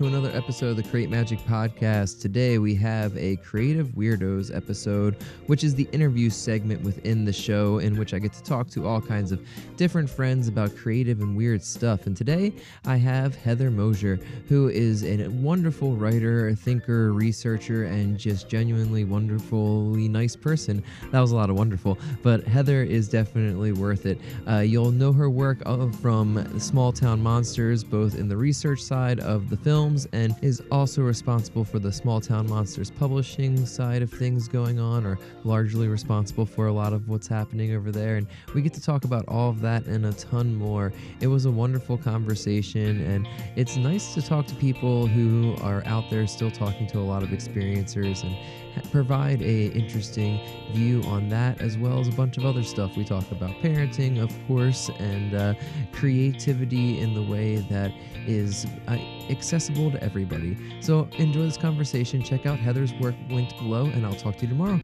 to another episode of the Create Magic Podcast. Today we have a Creative Weirdos episode, which is the interview segment within the show in which I get to talk to all kinds of different friends about creative and weird stuff. And today I have Heather Moser, who is a wonderful writer, thinker, researcher, and just genuinely wonderfully nice person. That was a lot of wonderful, but Heather is definitely worth it. Uh, you'll know her work from Small Town Monsters, both in the research side of the films and is also responsible for the Small Town Monsters publishing side of things going on, or largely responsible for a lot of what's happening over there. And we get to talk about all of that and a ton more. It was a wonderful conversation, and it's nice to talk to people who are out there still talking to a lot of experiencers and provide a interesting view on that as well as a bunch of other stuff we talk about parenting of course and uh, creativity in the way that is uh, accessible to everybody. So enjoy this conversation. Check out Heather's work linked below, and I'll talk to you tomorrow.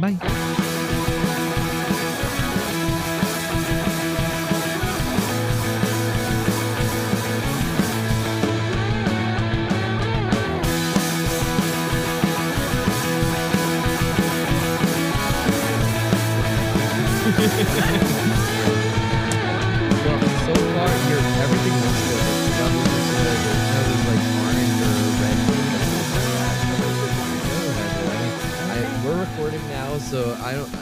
Bye. I don't,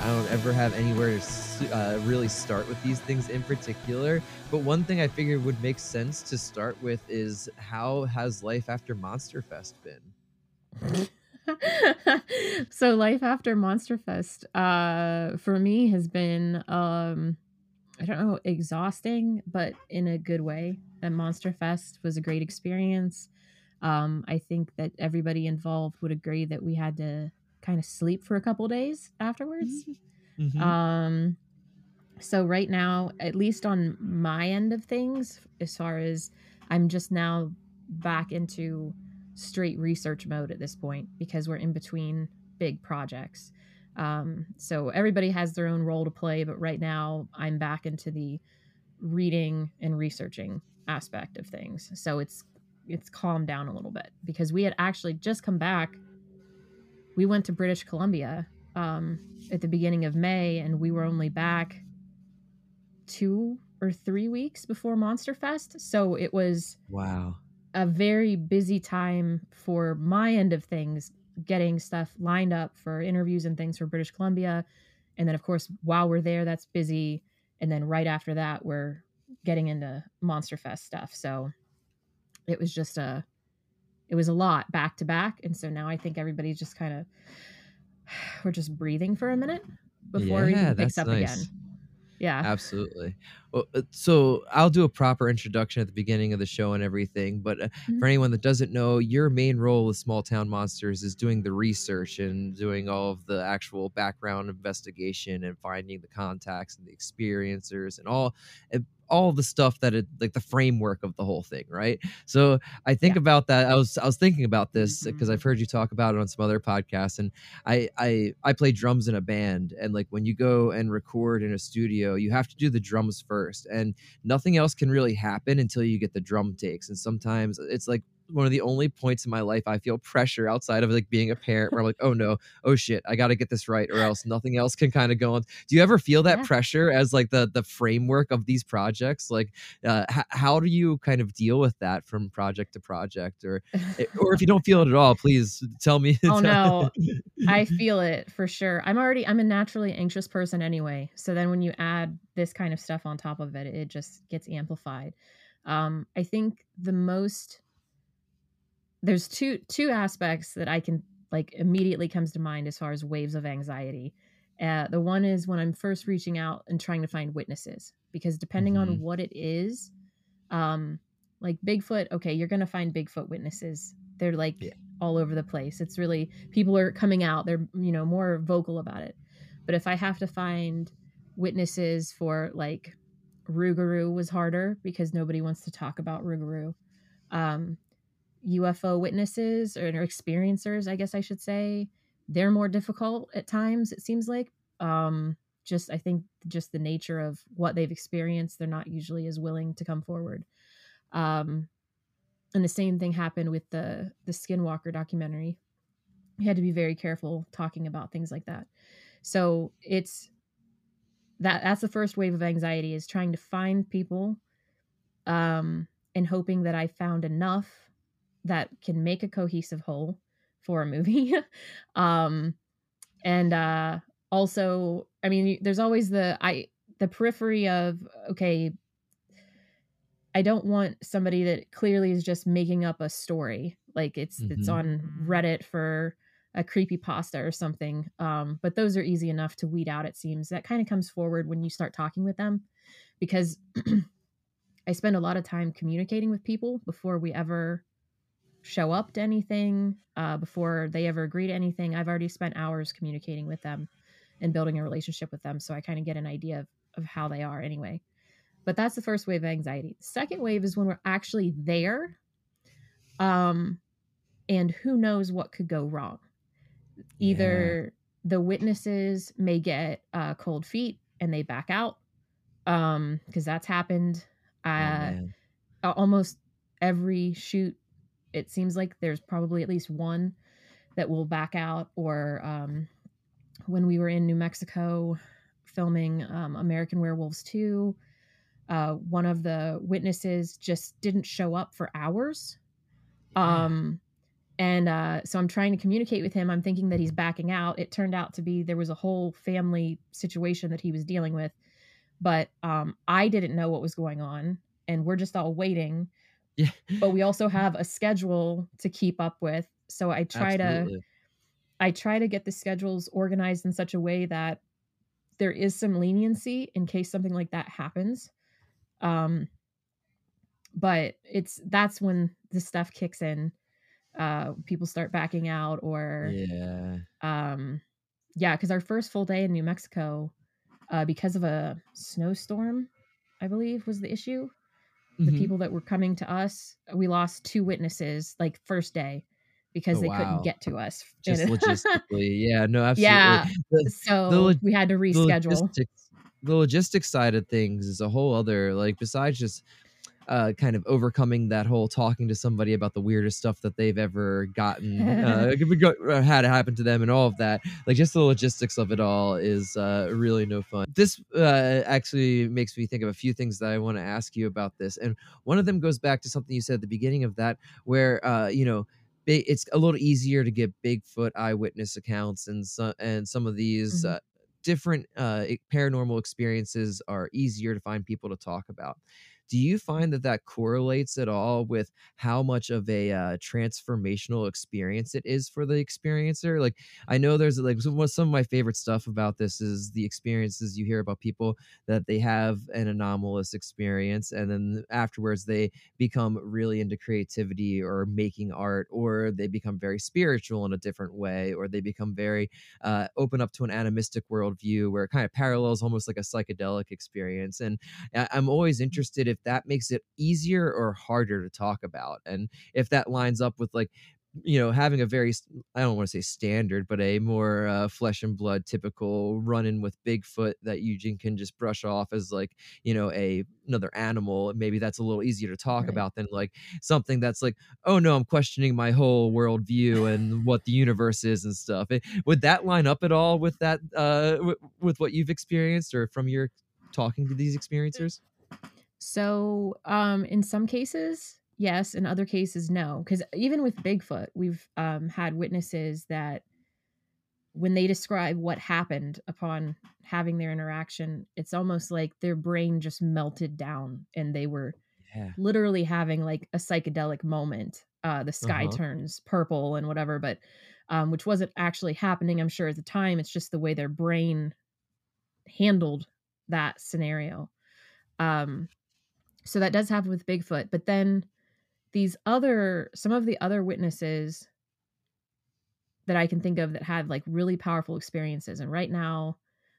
I don't ever have anywhere to uh, really start with these things in particular. But one thing I figured would make sense to start with is how has life after Monster Fest been? so life after monster fest uh for me has been um i don't know exhausting but in a good way and monster fest was a great experience um i think that everybody involved would agree that we had to kind of sleep for a couple days afterwards. Mhm. um so right now at least on my end of things as far as i'm just now back into straight research mode at this point because we're in between big projects. Um so everybody has their own role to play but right now i'm back into the reading and researching aspect of things. So it's it's calmed down a little bit because we had actually just come back we went to british columbia um at the beginning of may and we were only back two or three weeks before monster fest. So it was wow. a very busy time for my end of things getting stuff lined up for interviews and things for british columbia. And then of course while we're there that's busy. And then right after that we're getting into monster fest stuff. So it was just a it was a lot back to back and so now i think everybody's just kind of we're just breathing for a minute before Yeah, it picks up nice. again yeah Absolutely. Well, uh, so I'll do a proper introduction at the beginning of the show and everything. But uh, Mhm. for anyone that doesn't know, your main role with Small Town Monsters is doing the research and doing all of the actual background investigation and finding the contacts and the experiencers and all and all the stuff that it like the framework of the whole thing, right? So I think Yeah. about that. I was I was thinking about this because mm-hmm. I've heard you talk about it on some other podcasts, and I I I play drums in a band, and like when you go and record in a studio, you have to do the drums first, and nothing else can really happen until you get the drum takes. And sometimes it's like one of the only points in my life I feel pressure outside of like being a parent, where I'm like, oh no, oh shit, I got to get this right, or else nothing else can kind of go on. Do you ever feel that Yeah. pressure as like the the framework of these projects? Like, uh, h- how do you kind of deal with that from project to project, or eh, or if you don't feel it at all, please tell me. Oh, no. I feel it for sure. I'm already I'm a naturally anxious person anyway. So then when you add this kind of stuff on top of it, it just gets amplified. Um I think the most there's two two aspects that I can like immediately comes to mind as far as waves of anxiety. Uh, the one is when I'm first reaching out and trying to find witnesses because depending Mhm. on what it is, um, like Bigfoot, okay, you're gonna find Bigfoot witnesses. They're like Yeah. all over the place. It's really people are coming out. They're you know more vocal about it. But if I have to find witnesses for like Rougarou was harder because nobody wants to talk about Rougarou. Um, UFO witnesses or experiencers, I guess I should say, they're more difficult at times. It seems like. Um, just I think just the nature of what they've experienced, they're not usually as willing to come forward. Um, and the same thing happened with the the Skinwalker documentary. We had to be very careful talking about things like that. So it's that that's the first wave of anxiety is trying to find people um and hoping that I found enough that can make a cohesive whole for a movie. um and uh also I mean there's always the I the periphery of okay I don't want somebody that clearly is just making up a story like it's mm-hmm. it's on Reddit for a creepy pasta or something. Um, but those are easy enough to weed out, it seems. That kind of comes forward when you start talking with them because I spend a lot of time communicating with people before we ever show up to anything, uh, before they ever agree to anything. I've already spent hours communicating with them and building a relationship with them. So I kind of get an idea of, of how they are anyway. But that's the first wave of anxiety. The second wave is when we're actually there. Um, and who knows what could go wrong either yeah. the witnesses may get uh, cold feet and they back out um because that's happened oh, uh oh, almost every shoot it seems like there's probably at least one that will back out or um when we were in new mexico filming um, american werewolves 2 uh, one of the witnesses just didn't show up for hours. Um and uh, so i'm trying to communicate with him. I'm thinking that he's backing out. It turned out to be there was a whole family situation that he was dealing with. But um, i didn't know what was going on and we're just all waiting yeah. but we also have a schedule to keep up with. So i try Absolutely. to i try to get the schedules organized in such a way that there is some leniency in case something like that happens. Um but it's that's when the stuff kicks in uh people start backing out or yeah. um yeah because our first full day in new mexico uh because of a snowstorm i believe was the issue mm-hmm. the people that were coming to us we lost two witnesses like first day because oh, they wow. couldn't get to us just logistically yeah no absolutely yeah the, so the, we had to reschedule the logistics, the logistics side of things is a whole other like besides just uh, kind of overcoming that whole talking to somebody about the weirdest stuff that they've ever gotten uh, uh, had it happen to them and all of that. Like just the logistics of it all is uh, really no fun. This uh, actually makes me think of a few things that i want to ask you about this and one of them goes back to something you said at the beginning of that where uh, you know it's a little easier to get bigfoot eyewitness accounts and some and some of these mm-hmm. different paranormal experiences are easier to find people to talk about do you find that that correlates at all with how much of a uh, transformational experience it is for the experiencer? Like i know there's like some, some of my favorite stuff about this is the experiences you hear about people that they have an anomalous experience and then afterwards they become really into creativity or making art or they become very spiritual in a different way or they become very uh, open up to an animistic worldview where it kind of parallels almost like a psychedelic experience and i'm always interested if that makes it easier or harder to talk about and if that lines up with like you know having a very i don't want to say standard but a more uh, flesh and blood typical run-in with bigfoot that eugene can just brush off as like you know a another animal maybe that's a little easier to talk right. about than like something that's like oh no i'm questioning my whole worldview and what the universe is and stuff eh, would that line up at all with that uh w- with what you've experienced or from your talking to these experiencers so, um, in some cases, yes. In other cases, no. Because even with Bigfoot, we've um, had witnesses that when they describe what happened upon having their interaction, it's almost like their brain just melted down and they were yeah. literally having like a psychedelic moment. Uh, the sky uh-huh. turns purple and whatever, but um, which wasn't actually happening, I'm sure, at the time. It's just the way their brain handled that scenario. Um, so that does happen with Bigfoot. But then these other, some of the other witnesses that I can think of that had like really powerful experiences. And right now,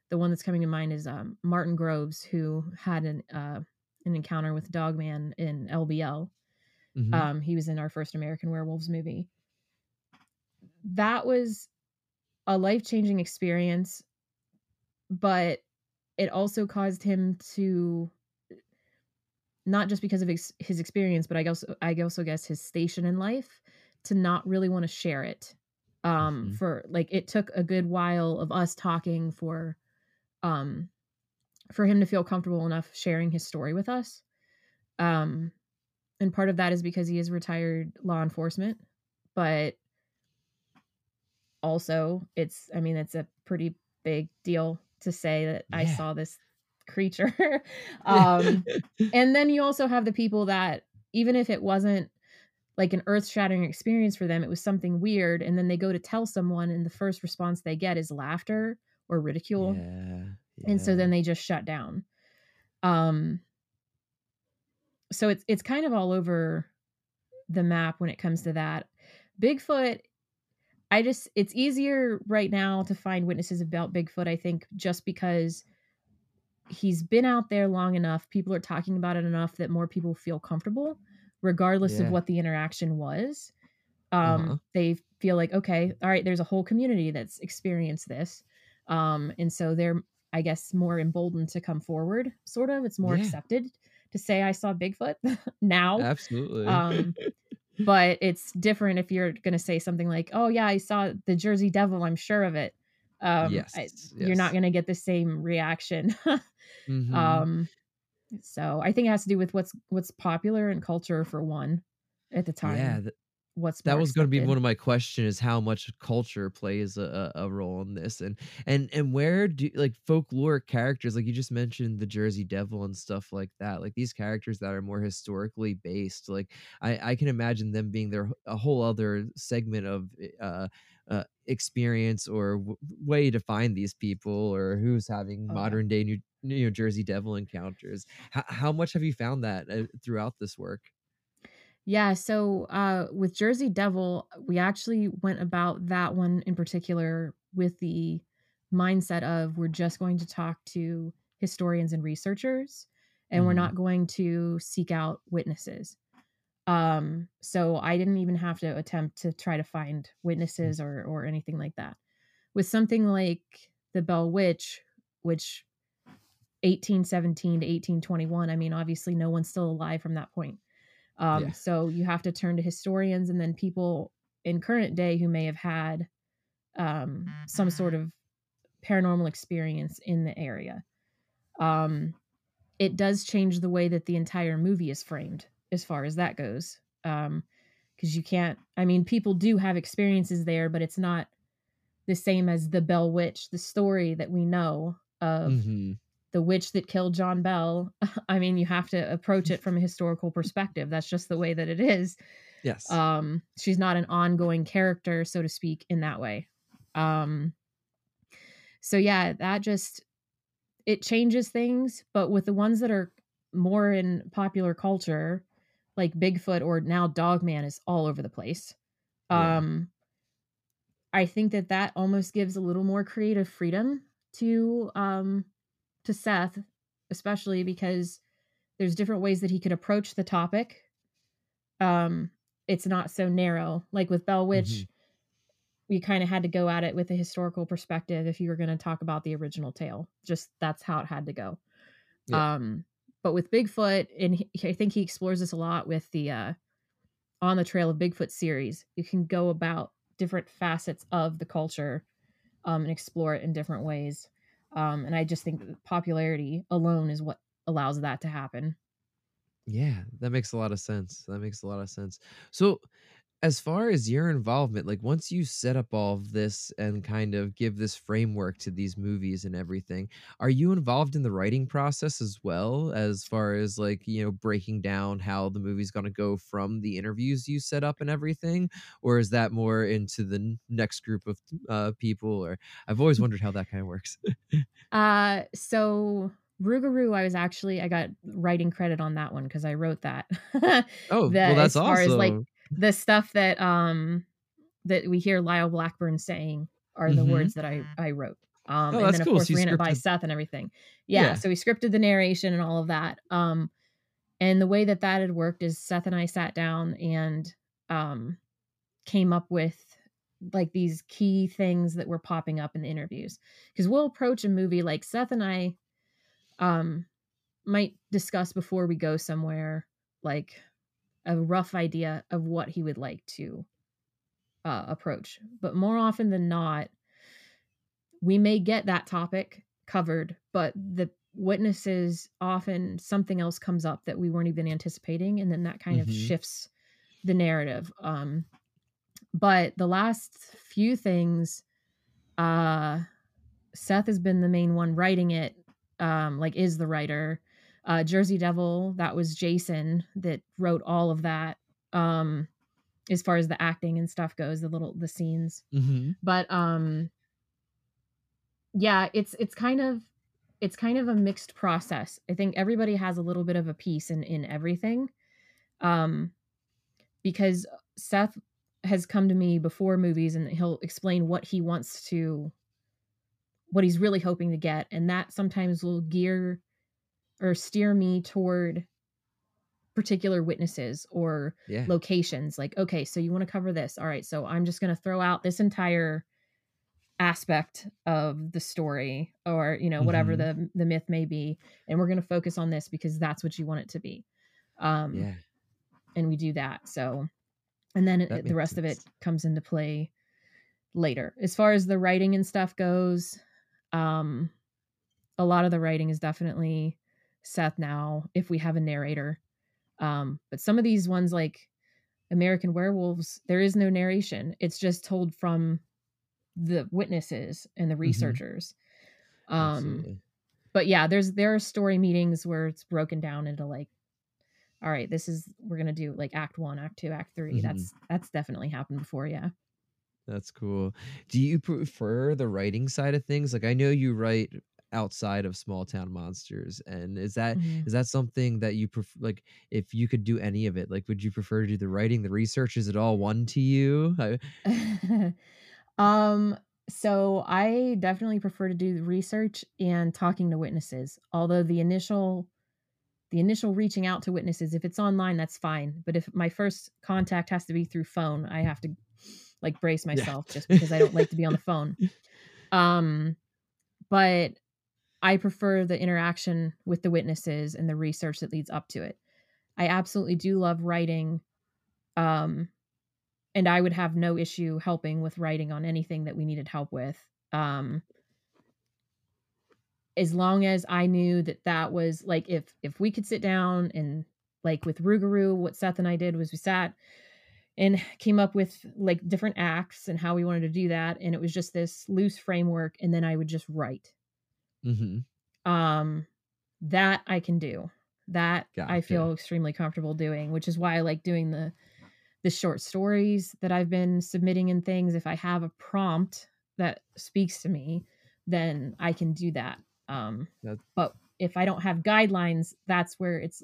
the one that's coming to mind is um, Martin Groves, who had an uh, an encounter with Dogman in LBL. Mm-hmm. Um, he was in our first American Werewolves movie. That was a life changing experience, but it also caused him to not just because of his, his experience, but I also I also guess his station in life to not really want to share it. Um, Mhm. for like it took a good while of us talking for, um, for him to feel comfortable enough sharing his story with us. Um, and part of that is because he is retired law enforcement, but also it's I mean it's a pretty big deal to say that I saw this creature. um and then you also have the people that even if it wasn't like an earth-shattering experience for them, it was something weird and then they go to tell someone and the first response they get is laughter or ridicule yeah. and so then they just shut down. Um so it's it's kind of all over the map when it comes to that. Bigfoot I just it's easier right now to find witnesses about Bigfoot I think just because he's been out there long enough, people are talking about it enough that more people feel comfortable regardless Yeah. of what the interaction was. Um Uh-huh. they feel like okay, all right, there's a whole community that's experienced this. Um and so they're I guess more emboldened to come forward sort of. It's more Yeah. accepted to say I saw Bigfoot now. Absolutely. Um, but it's different if you're going to say something like, "Oh yeah, I saw the Jersey Devil. I'm sure of it." Um, yes. I- You're not going to get the same reaction. Mhm. um, so I think it has to do with what's what's popular in culture for one at the time. yeah. th- what's that was going to be one of my questions is how much culture plays a, a a role in this and and and where do like folklore characters like you just mentioned the jersey devil and stuff like that like these characters that are more historically based like i i can imagine them being their a whole other segment of uh uh, experience or w- way to find these people or who's having Oh, yeah. modern day new, new Jersey Devil encounters. How, how much have you found that uh, throughout this work? Yeah, so uh with Jersey Devil, we actually went about that one in particular with the mindset of we're just going to talk to historians and researchers and we're Mhm. not going to seek out witnesses. Um so I didn't even have to attempt to try to find witnesses or or anything like that. With something like the Bell Witch, which 1817 to 1821, I mean obviously no one's still alive from that point. Um, Yeah. So you have to turn to historians and then people in current day who may have had um, some sort of paranormal experience in the area. Um, it does change the way that the entire movie is framed as far as that goes. Um, because you can't, I mean, people do have experiences there, but it's not the same as the Bell Witch, the story that we know of Mhm. the witch that killed John Bell. I mean, you have to approach it from a historical perspective. That's just the way that it is. Yes. Um, she's not an ongoing character, so to speak, in that way. Um, so yeah, that just it changes things, but with the ones that are more in popular culture, like Bigfoot or now Dogman is all over the place. Yeah. Um, I think that that almost gives a little more creative freedom to um to Seth, especially because there's different ways that he could approach the topic. Um, it's not so narrow. Like with Bell Witch, Mhm. we kind of had to go at it with a historical perspective if you were going to talk about the original tale. Just that's how it had to go. Yeah. Um, but with Bigfoot, and he, I think he explores this a lot with the uh, On the Trail of Bigfoot series. You can go about different facets of the culture um, and explore it in different ways. Um, and I just think that popularity alone is what allows that to happen. Yeah, that makes a lot of sense. That makes a lot of sense. So, as far as your involvement, like once you set up all of this and kind of give this framework to these movies and everything, are you involved in the writing process as well? As far as like, you know, breaking down how the movie's going to go from the interviews you set up and everything? Or is that more into the next group of uh, people? Or I've always wondered how that kind of works. Uh, so Rougarou, I was actually I got writing credit on that one because I wrote that. oh, That well, that's as far as, like, awesome. The stuff that um that we hear Lyle Blackburn saying are the Mhm. words that I I wrote. Um, Oh, and then of cool. course So ran it by Seth and everything. Yeah, Yeah. so we scripted the narration and all of that. Um, and the way that that had worked is Seth and I sat down and um came up with like these key things that were popping up in the interviews because we'll approach a movie like Seth and I um might discuss before we go somewhere like a rough idea of what he would like to uh, approach. But more often than not, we may get that topic covered, but the witnesses often something else comes up that we weren't even anticipating, and then that kind Mhm. of shifts the narrative. Um, but the last few things, uh, Seth has been the main one writing it, um, like is the writer. Uh, Jersey Devil, that was Jason that wrote all of that. Um, as far as the acting and stuff goes, the little the scenes Mm-hmm. but um yeah it's it's kind of it's kind of a mixed process i think everybody has a little bit of a piece in in everything um because seth has come to me before movies and he'll explain what he wants to what he's really hoping to get and that sometimes will gear or steer me toward particular witnesses or Yeah. locations like okay so you want to cover this all right so i'm just going to throw out this entire aspect of the story or you know whatever Mhm. the the myth may be and we're going to focus on this because that's what you want it to be um yeah. and we do that so and then it, the rest of it comes into play later as far as the writing and stuff goes um a lot of the writing is definitely seth now if we have a narrator um but some of these ones like american werewolves there is no narration it's just told from the witnesses and the researchers um Absolutely. but yeah there's there are story meetings where it's broken down into like all right this is we're gonna do like act one act two act 3 Mhm. that's that's definitely happened before yeah That's cool. Do you prefer the writing side of things? Like I know you write outside of small town monsters and is that Mhm. is that something that you prefer like if you could do any of it like would you prefer to do the writing the research is it all one to you? Um so i definitely prefer to do the research and talking to witnesses although the initial the initial reaching out to witnesses if it's online that's fine but if my first contact has to be through phone i have to like brace myself just because i don't like to be on the phone. Um but i prefer the interaction with the witnesses and the research that leads up to it. I absolutely do love writing um and i would have no issue helping with writing on anything that we needed help with um as long as i knew that that was like if if we could sit down and like with Rougarou, what Seth and I did was we sat and came up with like different acts and how we wanted to do that and it was just this loose framework and then I would just write Mhm. um that i can do that i feel extremely comfortable doing which is why i like doing the the short stories that i've been submitting and things. If i have a prompt that speaks to me then i can do that um That- but if i don't have guidelines that's where it's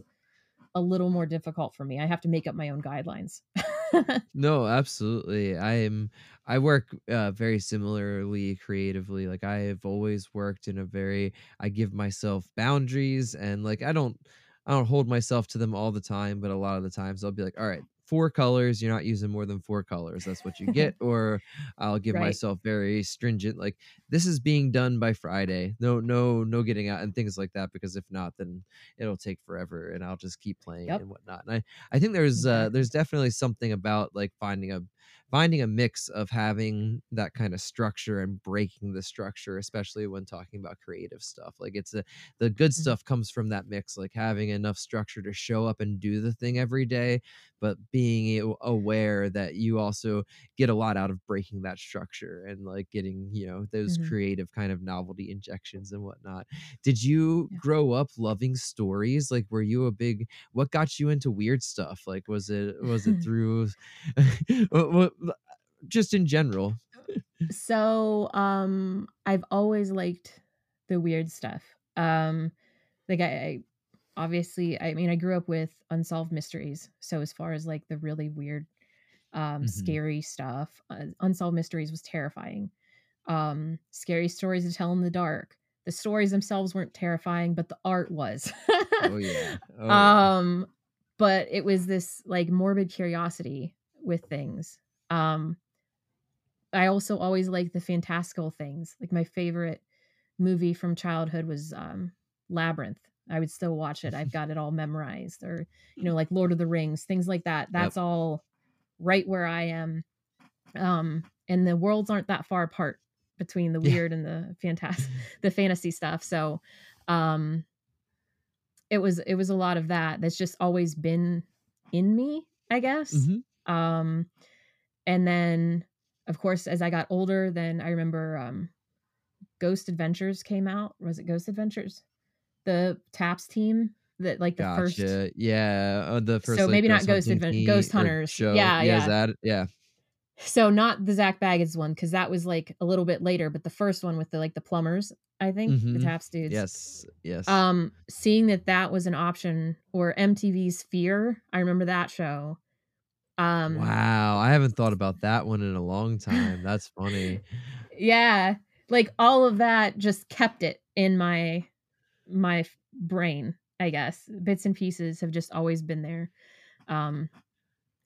a little more difficult for me. I have to make up my own guidelines No, absolutely. I'm I work uh, very similarly creatively. Like I have always worked in a very I give myself boundaries and like I don't I don't hold myself to them all the time, but a lot of the times I'll be like, all right, four colors, you're not using more than four colors. That's what you get. or I'll give Right. myself very stringent, like this is being done by Friday. No, no, no getting out and things like that. Because if not, then it'll take forever and I'll just keep playing Yep. and whatnot. And I, I think there's uh there's definitely something about like finding a finding a mix of having that kind of structure and breaking the structure especially when talking about creative stuff like it's a the good Mhm. stuff comes from that mix like having enough structure to show up and do the thing every day but being aware that you also get a lot out of breaking that structure and like getting you know those Mhm. creative kind of novelty injections and whatnot did you Yeah. grow up loving stories like were you a big what got you into weird stuff like was it was it through what, what, just in general. So um i've always liked the weird stuff. Um like I, I obviously i mean i grew up with unsolved mysteries. So as far as like the really weird um Mhm. scary stuff uh, unsolved mysteries was terrifying. Um scary stories to tell in the dark. The stories themselves weren't terrifying but the art was. Oh yeah. Oh, yeah. um but it was this like morbid curiosity with things. Um i also always like the fantastical things like my favorite movie from childhood was um labyrinth I would still watch it. I've got it all memorized, or you know, like Lord of the Rings, things like that. That's yep. all right where I am. Um, and the worlds aren't that far apart between the weird yeah. and the fantastic, the fantasy stuff. So, um, it was it was a lot of that. That's just always been in me, I guess. Mm-hmm. Um, and then of course, as I got older, then I remember um, Ghost Adventures came out. Was it Ghost Adventures? The Taps team that like the gotcha. first yeah uh, the first so like, maybe not ghost advent ghost hunters show. yeah yeah that, yeah so not the zak bagans one because that was like a little bit later but the first one with the like the plumbers i think mm-hmm. the taps dudes yes yes um seeing that that was an option or mtv's fear i remember that show um wow i haven't thought about that one in a long time that's funny. Yeah like all of that just kept it in my my brain i guess. Bits and pieces have just always been there um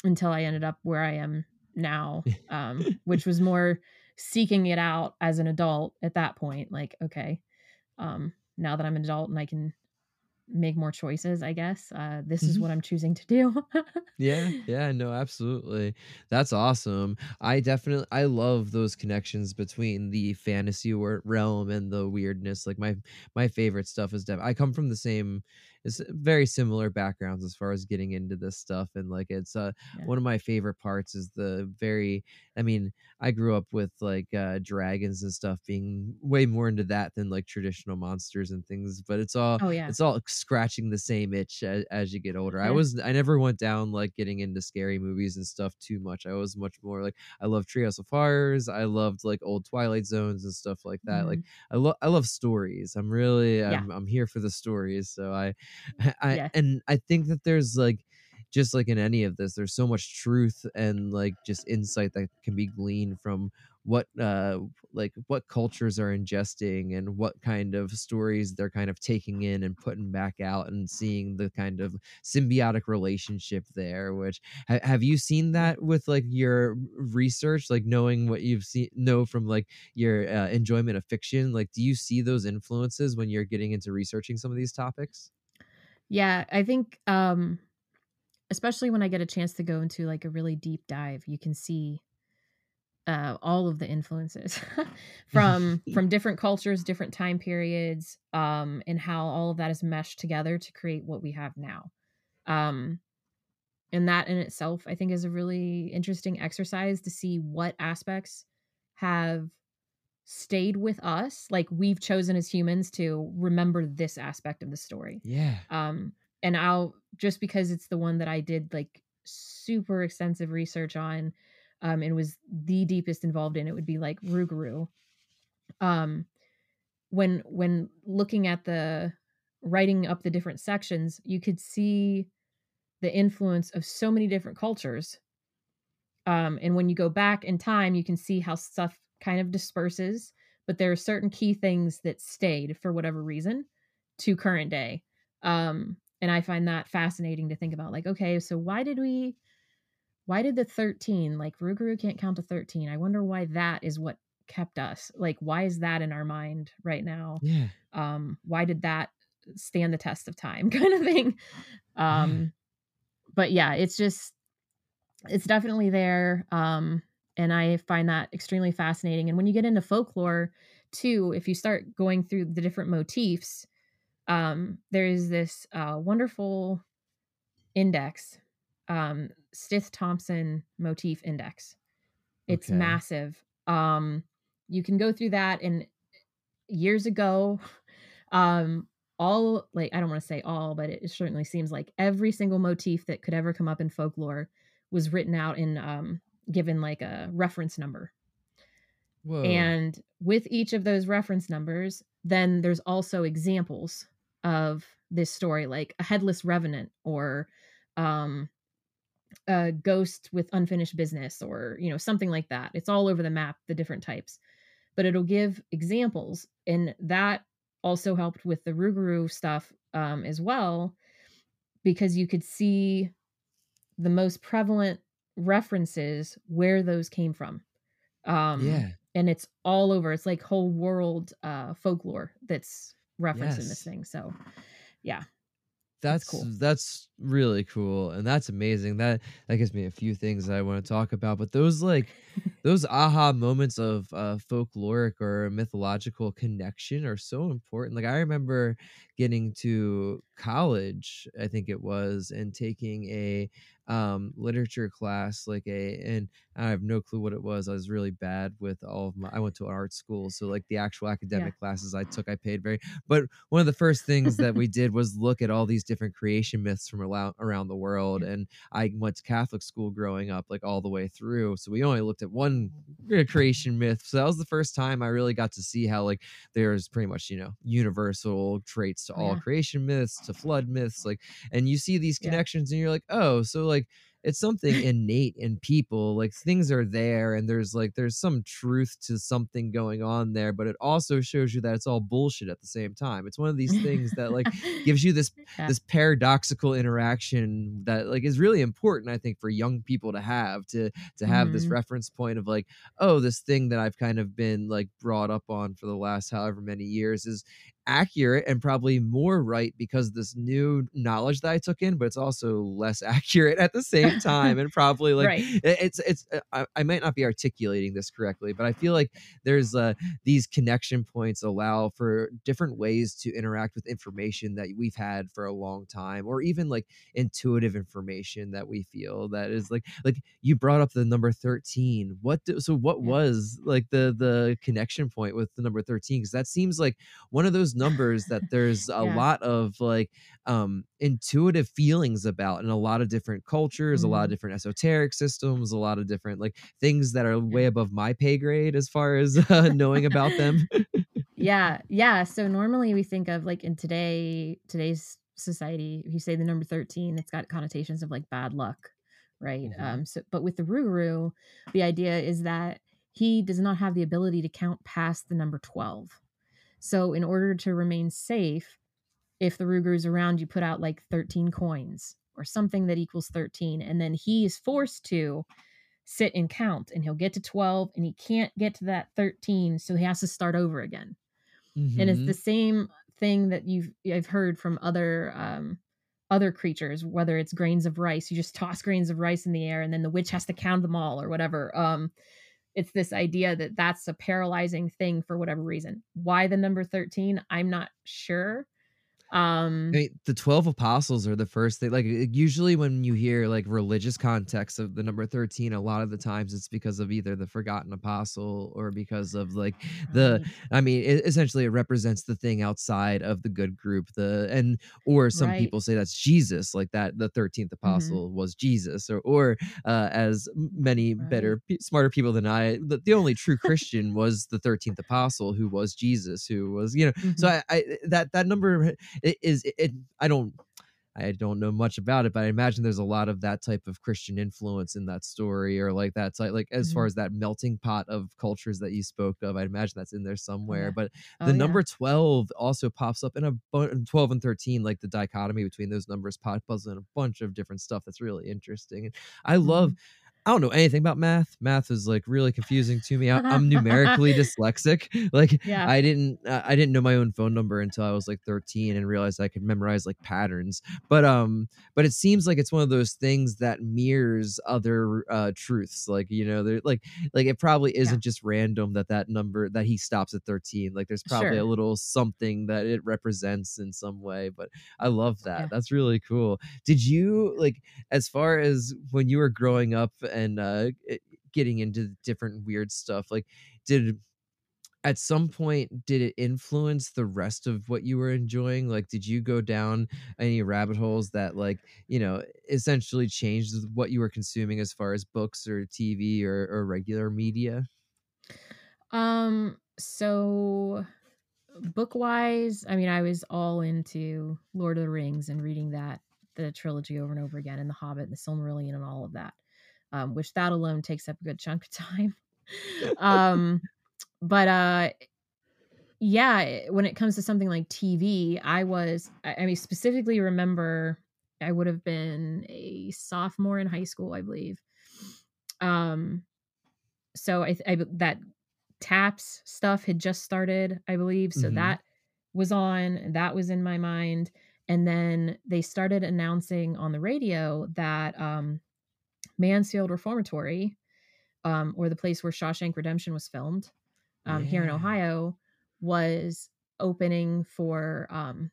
until i ended up where i am now um which was more seeking it out as an adult at that point like okay um now that i'm an adult and i can make more choices i guess uh this mm-hmm. is what i'm choosing to do. Yeah yeah no absolutely. That's awesome. I definitely i love those connections between the fantasy realm and the weirdness like my my favorite stuff is def- i come from the same it's very similar backgrounds as far as getting into this stuff and like it's uh yeah. one of my favorite parts is the very i mean i grew up with like uh dragons and stuff being way more into that than like traditional monsters and things but it's all oh yeah it's all scratching the same itch as, as you get older yeah. i was i never went down like getting into scary movies and stuff too much i was much more like i love treehouse of horrors i loved like old twilight zones and stuff like that mm-hmm. like i love i love stories i'm really I'm, I'm here for the stories so i I, yeah. and I think that there's like just like in any of this, there's so much truth and like just insight that can be gleaned from what uh like what cultures are ingesting and what kind of stories they're kind of taking in and putting back out and seeing the kind of symbiotic relationship there which ha- have you seen that with like your research like knowing what you've seen know from like your uh, enjoyment of fiction? Like do you see those influences when you're getting into researching some of these topics yeah, I think um especially when I get a chance to go into like a really deep dive, you can see uh all of the influences from from different cultures, different time periods, um and how all of that is meshed together to create what we have now. Um and that in itself I think is a really interesting exercise to see what aspects have stayed with us like we've chosen as humans to remember this aspect of the story. Yeah. Um and i'll just because it's the one that i did like super extensive research on um and was the deepest involved in it would be like rougarou um when when looking at the writing up the different sections you could see the influence of so many different cultures. Um and when you go back in time you can see how stuff kind of disperses, but there are certain key things that stayed for whatever reason to current day. Um, and I find that fascinating to think about. Like, okay, so why did we, why did the 13, like Rougarou can't count to 13? I wonder why that is what kept us. Like, why is that in our mind right now? Yeah. Um, why did that stand the test of time kind of thing? Um, but yeah, it's just, it's definitely there. Um, and I find that extremely fascinating. And when you get into folklore, too, if you start going through the different motifs, um, there is this uh, wonderful index, um, Stith Thompson motif index. It's okay. massive. Um, you can go through that, and years ago, um, all like I don't want to say all, but it certainly seems like every single motif that could ever come up in folklore was written out in um, given like a reference number. Whoa. And with each of those reference numbers, then there's also examples of this story, like a headless revenant or um, a ghost with unfinished business or, you know, something like that. It's all over the map, the different types. But it'll give examples. And that also helped with the Rougarou stuff um, as well, because you could see the most prevalent references where those came from. Um, yeah. And it's all over. It's like whole world uh, folklore that's referenced yes. in this thing. So yeah that's cool. that's really cool and that's amazing. That that gives me a few things that i want to talk about but those like those aha moments of uh folkloric or mythological connection are so important. Like i remember getting to college i think it was and taking a um literature class like a and i have no clue what it was i was really bad with all of my i went to art school so like the actual academic classes i took i paid very but one of the first things that we did was look at all these different creation myths from around, around the world and i went to catholic school growing up like all the way through so we only looked at one creation myth so that was the first time i really got to see how like there's pretty much you know universal traits to Oh, all yeah. creation myths to flood myths like and you see these Yeah. connections and you're like oh so like it's something innate in people like things are there and there's like there's some truth to something going on there but it also shows you that it's all bullshit at the same time it's one of these things that like gives you this Yeah. this paradoxical interaction that like is really important i think for young people to have to to have this Mhm. reference point of like oh this thing that i've kind of been like brought up on for the last however many years is accurate and probably more right because this new knowledge that i took in but it's also less accurate at the same time and probably like Right. it's it's uh, I, I might not be articulating this correctly but i feel like there's uh these connection points allow for different ways to interact with information that we've had for a long time or even like intuitive information that we feel that is like like you brought up the number 13 what do, so what was like the the connection point with the number 13 because that seems like one of those numbers that there's a Yeah. lot of like um intuitive feelings about in a lot of different cultures a lot of Mhm. different esoteric systems a lot of different like things that are way above my pay grade as far as uh, knowing about them yeah yeah so normally we think of like in today today's society if you say the number 13 it's got connotations of like bad luck right Mhm. um so but with the rougarou the idea is that he does not have the ability to count past the number 12 so in order to remain safe if the Rougarou is around you put out like 13 coins or something that equals 13 and then he is forced to sit and count and he'll get to 12 and he can't get to that 13 so he has to start over again. And it's the same thing that you've I've heard from other um other creatures whether it's grains of rice you just toss grains of rice in the air and then the witch has to count them all or whatever um it's this idea that that's a paralyzing thing for whatever reason. Why the number 13 i'm not sure um I mean, the 12 apostles are the first thing like usually when you hear like religious context of the number 13 a lot of the times it's because of either the forgotten apostle or because of like the right, I mean, it, essentially, it represents the thing outside of the good group. The and or some Right. people say that's Jesus, like that. The thirteenth apostle was Jesus, or or uh, as many better, smarter people than I, the, the only true Christian was the thirteenth apostle, who was Jesus, who was you know. So Mhm. I, I that that number i- is it, it. I don't. I don't know much about it, but I imagine there's a lot of that type of Christian influence in that story, or like that type, like as far Mhm. as that melting pot of cultures that you spoke of. I'd imagine that's in there somewhere. yeah. But Oh, the yeah. number 12 also pops up in a bu- 12 and 13 like the dichotomy between those numbers pops up in a bunch of different stuff that's really interesting and i love Mhm. I don't know anything about math. Math is like really confusing to me. I, i'm numerically dyslexic. Like Yeah. i didn't uh, i didn't know my own phone number until i was like 13 and realized i could memorize like patterns. But um but it seems like it's one of those things that mirrors other uh truths. Like you know they're like like it probably isn't just random that that number that he stops at 13 like there's probably a little something that it represents in some way but i love that. Yeah. that's really cool. Did you like as far as when you were growing up and uh getting into different weird stuff like did at some point did it influence the rest of what you were enjoying like did you go down any rabbit holes that like you know essentially changed what you were consuming as far as books or tv or, or regular media Um, so book wise, I mean, I was all into Lord of the Rings and reading that the trilogy over and over again, and The Hobbit, and The Silmarillion, and all of that. Um, which that alone takes up a good chunk of time. um, but uh, yeah, eh, when it comes to something like TV, I was, I, I mean, specifically remember I would have been a sophomore in high school, I believe. Um, so I, I that taps stuff had just started i believe so Mhm. that was on that was in my mind And then they started announcing on the radio that um, Mansfield Reformatory, um, or the place where Shawshank Redemption was filmed um, here in Ohio, was opening for um,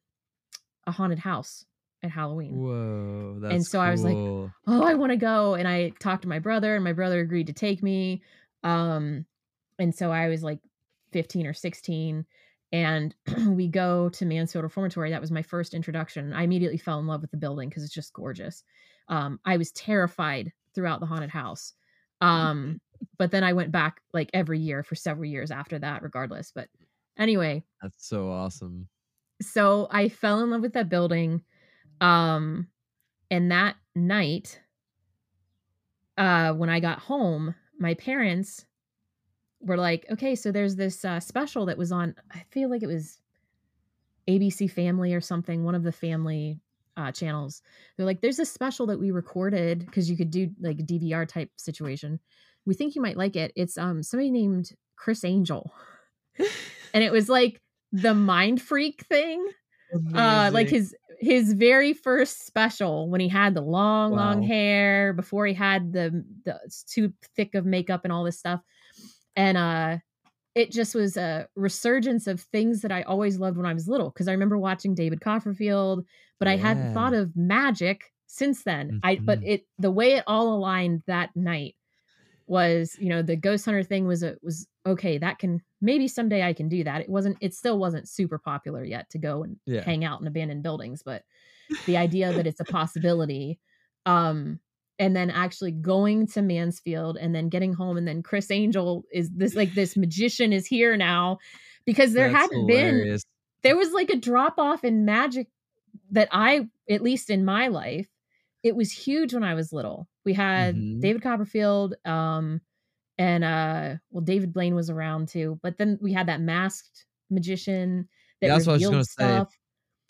a haunted house at Halloween. Whoa, that's And so I was like, oh i want to go. And i talked to my brother and my brother agreed to take me um and so i was like 15 or 16 and we go to mansfield reformatory. That was my first introduction. I immediately fell in love with the building because it's just gorgeous. Um i was terrified throughout the haunted house um but then i went back like every year for several years after that regardless but anyway That's so awesome. so I fell in love with that building. Um, and that night, uh, when I got home, my parents were like, okay, so there's this uh, special that was on, I feel like it was ABC Family or something, one of the family uh, channels. They're like, there's a special that we recorded because you could do like a DVR type situation. We think you might like it. It's um somebody named Criss Angel. and it was like the mindfreak thing uh like his his very first special when he had the long long hair before he had the the it's too thick of makeup and all this stuff and uh it just was a resurgence of things that I always loved when I was little because I remember watching David Copperfield but I hadn't thought of magic since then I but Mhm. it the way it all aligned that night was you know the ghost hunter thing was a was okay that can maybe someday I can do that it wasn't it still wasn't super popular yet to go and Yeah. hang out in abandoned buildings but the idea that it's a possibility um and then actually going to Mansfield and then getting home and then Criss Angel is this like this magician is here now because there That's hadn't been there was like a drop off in magic that I, at least in my life, it was huge when I was little. We had Mhm. David Copperfield, um, and uh, well, David Blaine was around too. But then we had that masked magician that Yeah, that's what I was gonna say.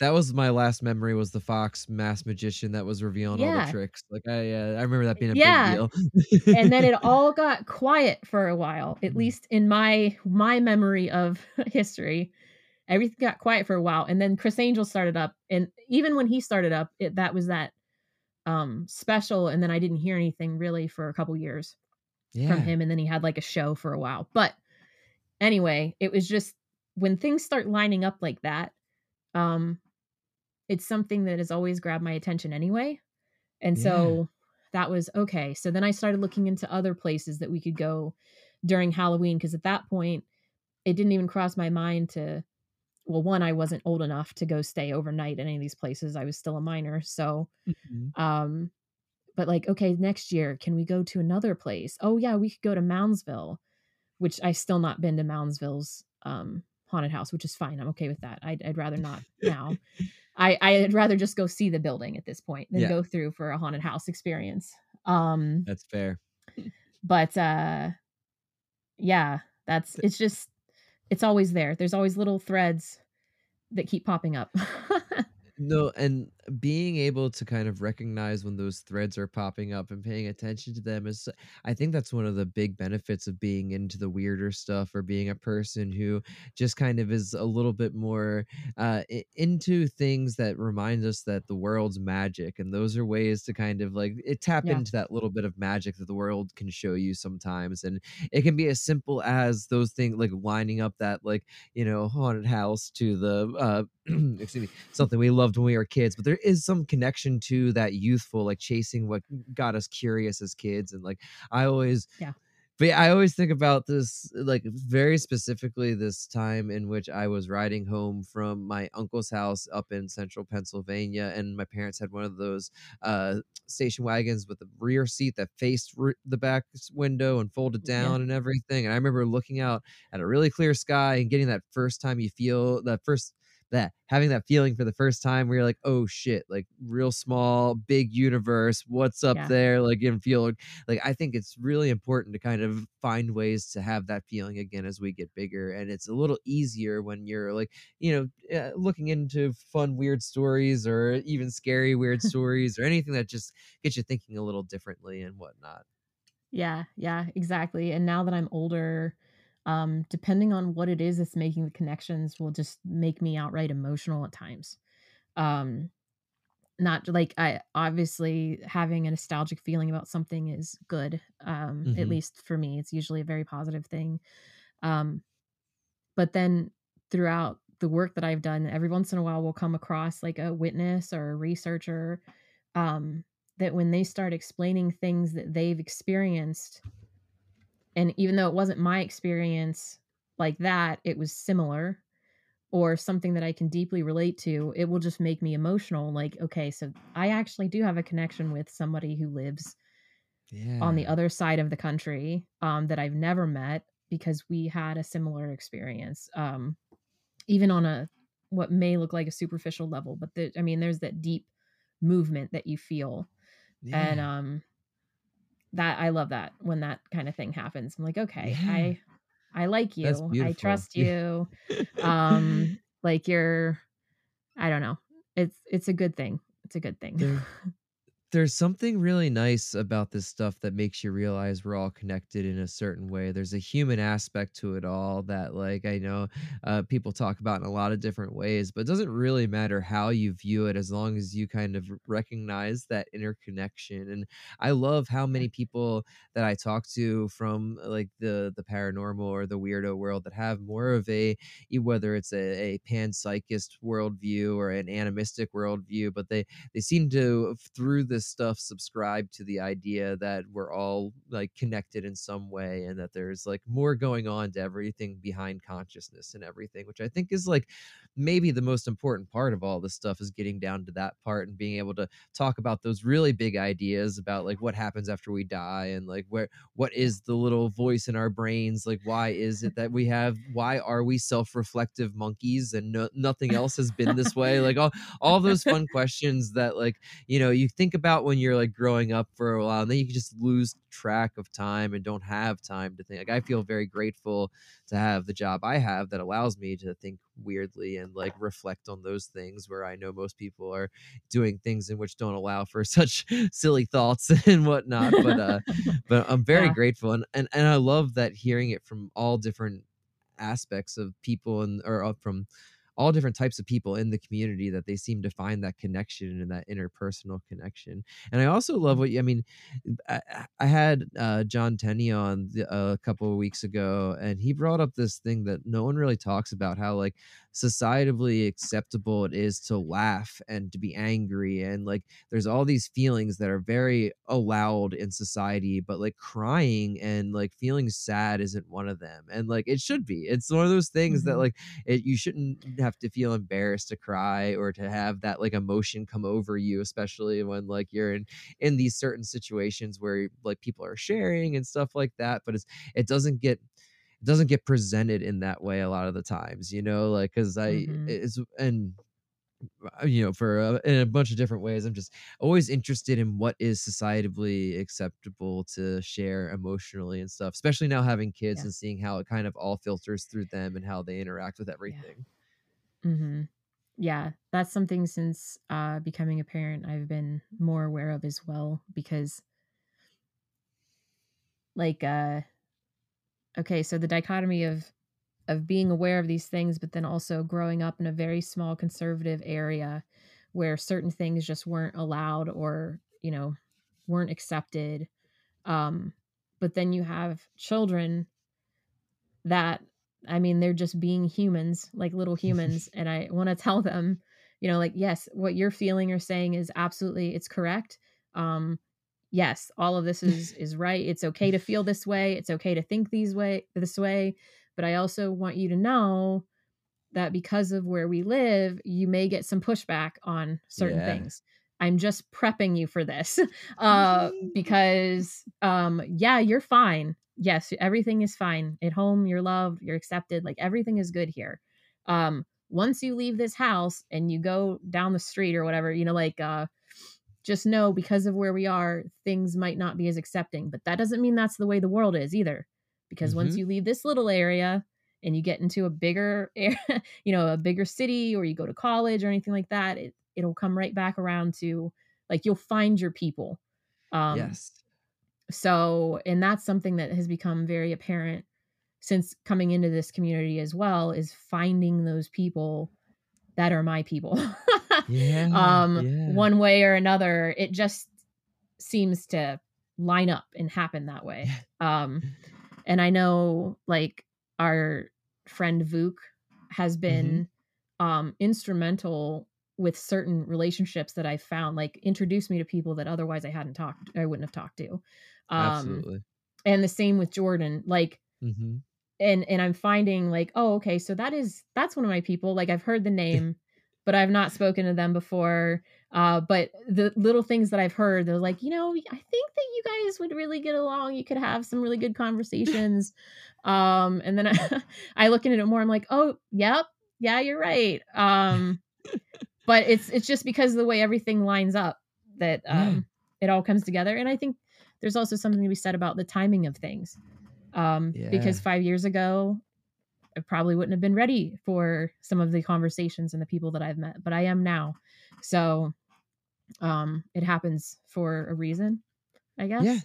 That was my last memory was the Fox mass magician that was revealing all the tricks. Like I uh, I remember that being a Yeah. big deal. and then it all got quiet for a while at Mm. least in my my memory of history everything got quiet for a while and then criss angel started up and even when he started up it, that was that um special and then i didn't hear anything really for a couple years yeah. from him and then he had like a show for a while but anyway it was just when things start lining up like that um it's something that has always grabbed my attention anyway. And Yeah. so that was okay. So then i started looking into other places that we could go during halloween because at that point it didn't even cross my mind to well one i wasn't old enough to go stay overnight in any of these places. I was still a minor. So Mhm. um but like okay next year can we go to another place? Oh yeah we could go to moundsville which i still not been to moundsville's um haunted house which is fine. I'm okay with that. I'd, I'd rather not now i i'd rather just go see the building at this point than Yeah. go through for a haunted house experience um That's fair. but uh yeah that's it's just it's always there there's always little threads that keep popping up No, and being able to kind of recognize when those threads are popping up and paying attention to them is I think that's one of the big benefits of being into the weirder stuff or being a person who just kind of is a little bit more uh into things that remind us that the world's magic and those are ways to kind of like it tap Yeah. into that little bit of magic that the world can show you sometimes and it can be as simple as those things like lining up that like you know haunted house to the uh excuse me something we loved when we were kids but there is some connection to that youthful like chasing what got us curious as kids and like i always Yeah. but yeah, I always think about this, like very specifically, this time in which I was riding home from my uncle's house up in central Pennsylvania, and my parents had one of those uh, station wagons with the rear seat that faced re- the back window and folded Yeah. down and everything. And I remember looking out at a really clear sky and getting that first time you feel that first that having that feeling for the first time where you're like, oh shit, like real small, big universe. What's up Yeah. there? Like and feel like I think it's really important to kind of find ways to have that feeling again as we get bigger. And it's a little easier when you're like, you know, uh, looking into fun, weird stories or even scary, weird stories or anything that just gets you thinking a little differently and whatnot. Yeah, yeah, exactly. And now that I'm older, um, depending on what it is that's making the connections will just make me outright emotional at times. Um, not like I obviously having a nostalgic feeling about something is good. Um, at Mhm. least for me, it's usually a very positive thing. Um, but then throughout the work that I've done, every once in a while we'll come across like a witness or a researcher um, that when they start explaining things that they've experienced, and even though it wasn't my experience like that, it was similar or something that I can deeply relate to, it will just make me emotional. Like, okay, so I actually do have a connection with somebody who lives on the other side of the country um, that I've never met because we had a similar experience, um, even on a what may look like a superficial level. But the, I mean, there's that deep movement that you feel, and um, that I love that when that kind of thing happens. I'm like, okay, Yeah. I I like you, I trust you, um, like you're, I don't know, it's it's a good thing. It's a good thing. There There's something really nice about this stuff that makes you realize we're all connected in a certain way. There's a human aspect to it all that, like, I know uh, people talk about in a lot of different ways, but it doesn't really matter how you view it as long as you kind of recognize that interconnection. And I love how many people that I talk to from like the the paranormal or the weirdo world that have more of a whether it's a, a panpsychist worldview or an animistic worldview, but they they seem to through this stuff subscribe to the idea that we're all like connected in some way and that there's like more going on to everything behind consciousness and everything which i think is like maybe the most important part of all this stuff is getting down to that part and being able to talk about those really big ideas about like what happens after we die and like where what is the little voice in our brains like why is it that we have why are we self-reflective monkeys and no, nothing else has been this way? Like all all those fun questions that like you know you think about when you're like growing up for a while and then you can just lose track of time and don't have time to think like i feel very grateful to have the job i have that allows me to think weirdly and like reflect on those things where i know most people are doing things in which don't allow for such silly thoughts and whatnot but uh but i'm very yeah. grateful and and, and i love that hearing it from all different aspects of people and or uh, from all different types of people in the community that they seem to find that connection and that interpersonal connection. And I also love what you, I mean, I, I had uh, John Tenney on the, a couple of weeks ago, and he brought up this thing that no one really talks about how like societally acceptable it is to laugh and to be angry and like there's all these feelings that are very allowed in society but like crying and like feeling sad isn't one of them and like it should be it's one of those things that Mhm. like it, you shouldn't have to feel embarrassed to cry or to have that like emotion come over you especially when like you're in in these certain situations where like people are sharing and stuff like that but it's it doesn't get it doesn't get presented in that way a lot of the times you know like because i Mhm. it's and uh, you know for uh, in a bunch of different ways i'm just always interested in what is societally acceptable to share emotionally and stuff especially now having kids Yeah. and seeing how it kind of all filters through them and how they interact with Yeah. everything Mhm. Yeah, that's something since uh, becoming a parent I've been more aware of as well because, like, uh, okay, so the dichotomy of of being aware of these things, but then also growing up in a very small conservative area where certain things just weren't allowed or you know weren't accepted. Um, but then you have children that I mean, they're just being humans, like little humans. And I want to tell them, you know, like, yes, what you're feeling or saying is absolutely it's correct. Um, yes, all of this is is right. It's okay to feel this way. It's okay to think these way this way. But I also want you to know that because of where we live, you may get some pushback on certain yeah things. I'm just prepping you for this. Uh because um yeah, you're fine. Yes, everything is fine. At home, you're loved, you're accepted, like everything is good here. Um once you leave this house and you go down the street or whatever, you know like uh just know because of where we are, things might not be as accepting, but that doesn't mean that's the way the world is either. Because once hmm you leave this little area and you get into a bigger area, you know, a bigger city or you go to college or anything like that, it it'll come right back around to like you'll find your people. Um yes so and that's something that has become very apparent since coming into this community as well is finding those people that are my people. Yeah, um yeah. one way or another it just seems to line up and happen that way um and i know like our friend Vuk has Mm-hmm. been um instrumental with certain relationships that i found like introduced me to people that otherwise i hadn't talked i wouldn't have talked to um Absolutely. and the same with jordan like hmm and and i'm finding like oh okay so that is that's one of my people like i've heard the name but i've not spoken to them before uh but the little things that i've heard they're like you know i think that you guys would really get along. You could have some really good conversations. Um and then I, I look into it more i'm like oh yep. Yeah you're right. Um but it's it's just because of the way everything lines up that Yeah. um it all comes together and i think there's also something to be said about the timing of things. Um because five years ago i probably wouldn't have been ready for some of the conversations and the people that i've met but i am now so um it happens for a reason i guess Yeah,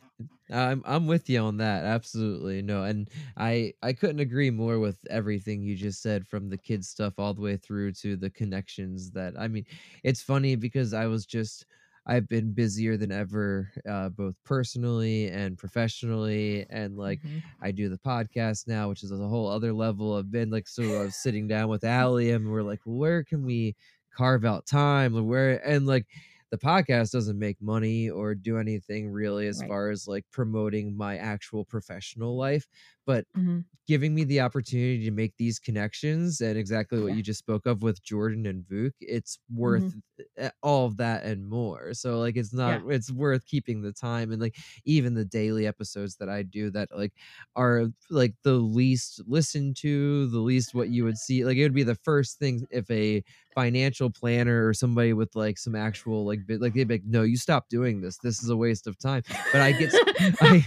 I'm I'm with you on that. Absolutely. No, and I I couldn't agree more with everything you just said from the kids stuff all the way through to the connections that I mean, it's funny because I was just I've been busier than ever uh both personally and professionally and like Mhm. I do the podcast now, which is a whole other level. I've been like so I was sitting down with Allie and we're like, where can we carve out time? Where and like the podcast doesn't make money or do anything really as Right. far as like promoting my actual professional life, but Mhm. giving me the opportunity to make these connections and exactly what Yeah. you just spoke of with Jordan and Vuk, it's worth uh, all of that and more. So like it's not it's worth keeping the time and like even the daily episodes that I do that like are like the least listened to, the least what you would see. Like it would be the first thing if a financial planner or somebody with like some actual like bit like they'd be like, no, you stop doing this. This is a waste of time. But I get i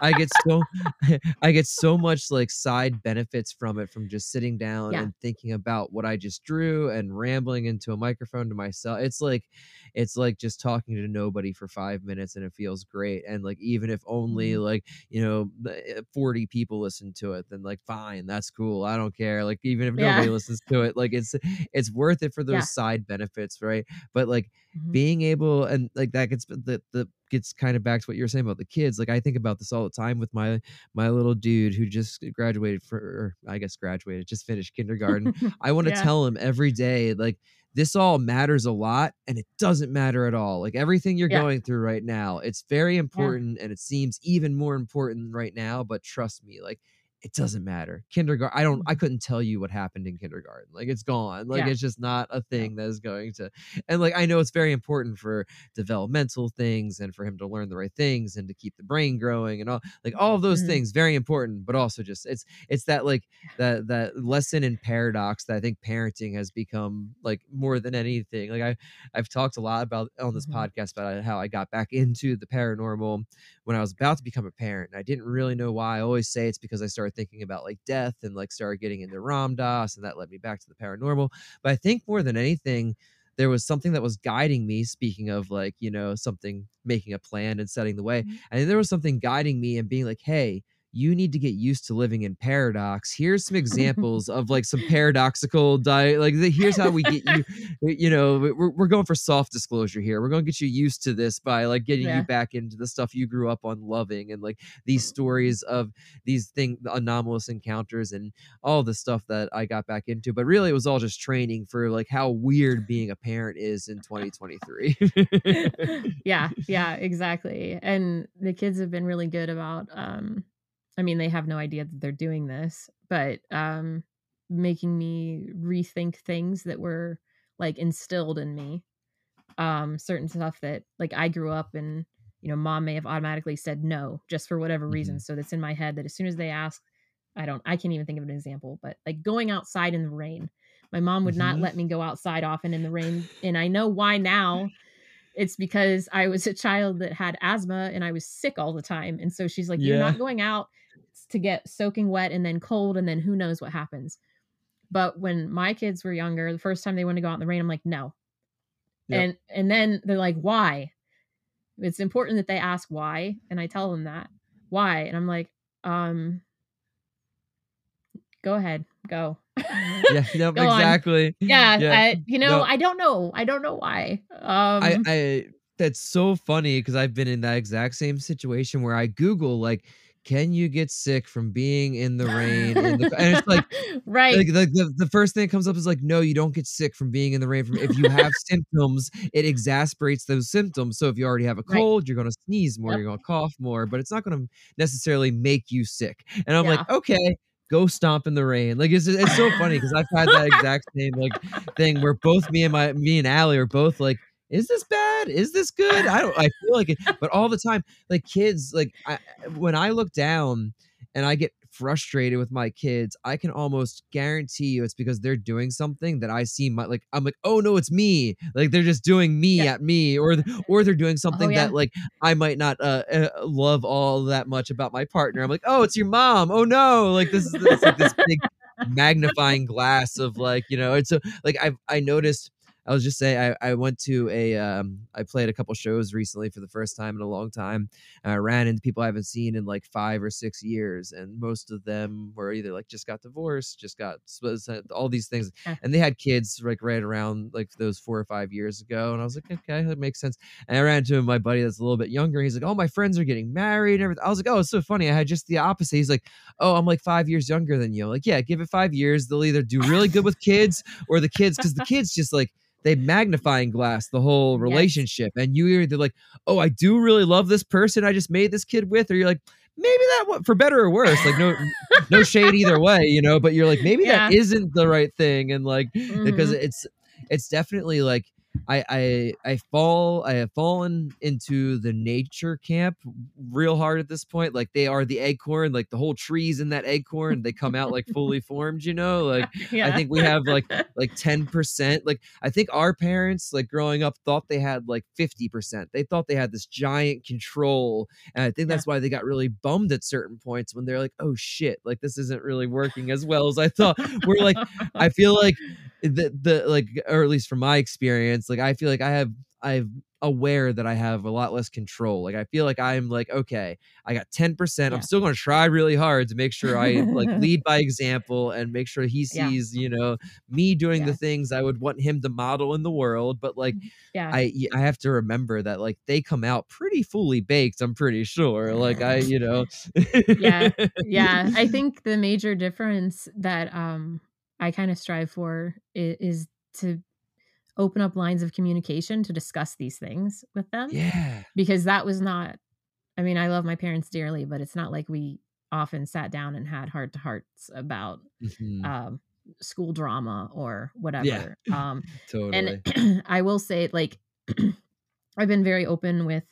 i get so I get so much like side benefits from it from just sitting down Yeah. and thinking about what I just drew and rambling into a microphone to myself. It's like it's like just talking to nobody for 5 minutes and it feels great. And like even if only Mhm. like, you know, uh, 40 people listen to it, then like fine, that's cool. I don't care. Like even if Yeah. nobody listens to it, like it's it's worth it for those Yeah. side benefits, right? But like Mhm. being able and like that gets the the gets kind of back to what you were saying about the kids like i think about this all the time with my my little dude who just graduated for or i guess graduated just finished kindergarten i want to Yeah. tell him every day like this all matters a lot and it doesn't matter at all like everything you're Yeah. going through right now it's very important and it seems even more important right now but trust me like it doesn't matter kindergarten i don't i couldn't tell you what happened in kindergarten like it's gone like Mm-hmm. Yeah. it's just not a thing that is going to and like i know it's very important for developmental things and for him to learn the right things and to keep the brain growing and all like all of those Mhm. things very important but also just it's it's that like that that lesson in paradox that i think parenting has become like more than anything like i i've talked a lot about on this Mhm. podcast about how i got back into the paranormal when i was about to become a parent and i didn't really know why i always say it's because i started thinking about like death and like started getting into ram dass and that led me back to the paranormal but i think more than anything there was something that was guiding me speaking of like you know something making a plan and setting the way Mhm. and then there was something guiding me and being like hey you need to get used to living in paradox here's some examples of like some paradoxical diet like the, here's how we get you you know we're, we're going for soft disclosure here we're going to get you used to this by like getting Yeah. you back into the stuff you grew up on loving and like these stories of these thing anomalous encounters and all the stuff that I got back into. But really, it was all just training for like how weird being a parent is in 2023. yeah yeah exactly and the kids have been really good about um i mean they have no idea that they're doing this but um making me rethink things that were like instilled in me um certain stuff that like i grew up and you know mom may have automatically said no just for whatever reason so that's in my head that as soon as they ask i don't i can't even think of an example but like going outside in the rain my mom would not Mhm. let me go outside often in the rain and i know why now it's because I was a child that had asthma and I was sick all the time. And so she's like, You're Yeah. not going out to get soaking wet and then cold, and then who knows what happens. But when my kids were younger, the first time they wanted to go out in the rain, I'm like, No. Yep. And and then they're like, Why? It's important that they ask why. And I tell them that. Why? And I'm like, um, go ahead, go. yeah, no, Go on. exactly. Yeah, Yeah. I, you know, No. I don't know. I don't know why. Um, I, I that's so funny because I've been in that exact same situation where I Google like, can you get sick from being in the rain? In the, and it's like, right. like the, the, the first thing that comes up is like, no, you don't get sick from being in the rain. From if you have symptoms, it exasperates those symptoms. So if you already have a Right. cold, you're gonna sneeze more, Yep. you're gonna cough more, but it's not gonna necessarily make you sick. And I'm like, okay. Go stomp in the rain. Like it's it's so funny because I've had that exact same like thing where both me and my me and Allie are both like, is this bad? Is this good? I don't I feel like it, but all the time, like kids, like I, when I look down and I get frustrated with my kids, I can almost guarantee you it's because they're doing something that I see my like I'm like, oh no, it's me. Like they're just doing me Yeah. at me, or or they're doing something yeah. that like I might not uh, uh, love all that much about my partner. I'm like, oh, it's your mom. Oh no, like this is like this big magnifying glass of like you know. It's so like I I noticed. I was just saying I, I went to a um I played a couple shows recently for the first time in a long time. And I ran into people I haven't seen in like five or six years, and most of them were either like just got divorced, just got all these things, Eh. and they had kids like right around like those four or five years ago. And I was like, okay, that makes sense. And I ran into my buddy that's a little bit younger. He's like, oh, my friends are getting married and everything. I was like, oh, it's so funny. I had just the opposite. He's like, oh, I'm like five years younger than you. I'm like, yeah, give it five years. They'll either do really good with kids or the kids, because the kids just like they magnifying glass the whole Yes. relationship. And you either like, oh, I do really love this person I just made this kid with, or you're like, maybe that for better or worse. Like no no shade either way, you know, but you're like, maybe that Yeah. isn't the right thing. And like because Mhm. it's it's definitely like I I I fall I have fallen into the nature camp real hard at this point. Like they are the acorn, like the whole trees in that acorn, they come out like fully formed, you know? Like yeah. I think we have like like 10%. Like I think our parents like growing up thought they had like 50%. They thought they had this giant control. And I think Yeah. that's why they got really bummed at certain points when they're like, "Oh shit, like this isn't really working as well as I thought." We're like I feel like the the like or at least from my experience, like I feel like I have I'm aware that I have a lot less control. Like I feel like I'm like, okay, I got 10%. Yeah. I'm still gonna try really hard to make sure I like lead by example and make sure he Yeah. sees, you know, me doing Yeah. the things I would want him to model in the world. But like yeah. i i have to remember that like they come out pretty fully baked, I'm pretty sure. Like I, you know. Yeah, yeah i think the major difference that um i kind of strive for is, is to open up lines of communication to discuss these things with them Yeah. because that was not i mean i love my parents dearly but it's not like we often sat down and had heart to hearts about Mhm. um school drama or whatever um totally. and i will say like i've been very open with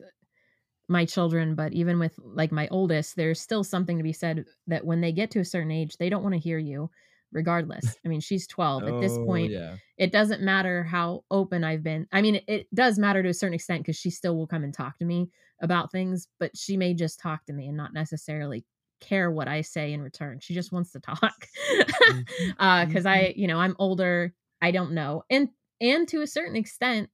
my children but even with like my oldest there's still something to be said that when they get to a certain age they don't want to hear you regardless. I mean she's 12 at this Oh, point yeah. it doesn't matter how open i've been. I mean it, it does matter to a certain extent because she still will come and talk to me about things but she may just talk to me and not necessarily care what i say in return. She just wants to talk. Uh because i you know i'm older. I don't know. And and to a certain extent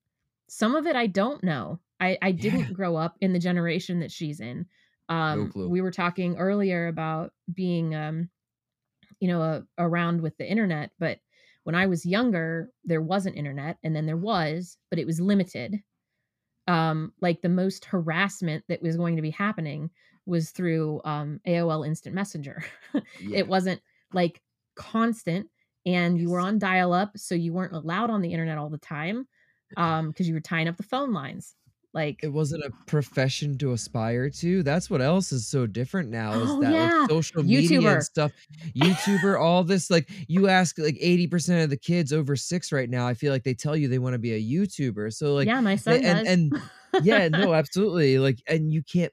some of it i don't know. I i didn't Yeah. grow up in the generation that she's in. Um clue. we were talking earlier about being um you know around with the internet but when i was younger there wasn't internet and then there was but it was limited. Um like the most harassment that was going to be happening was through um aol instant messenger. Yeah. it wasn't like constant and you were on dial up so you weren't allowed on the internet all the time um because you were tying up the phone lines like it wasn't a profession to aspire to. That's what else is so different now is Oh, that yeah. like social media YouTuber. and stuff. YouTuber, all this like you ask like 80% of the kids over six right now, I feel like they tell you they want to be a YouTuber. So like yeah my they- son and, does and yeah, no, absolutely. Like and you can't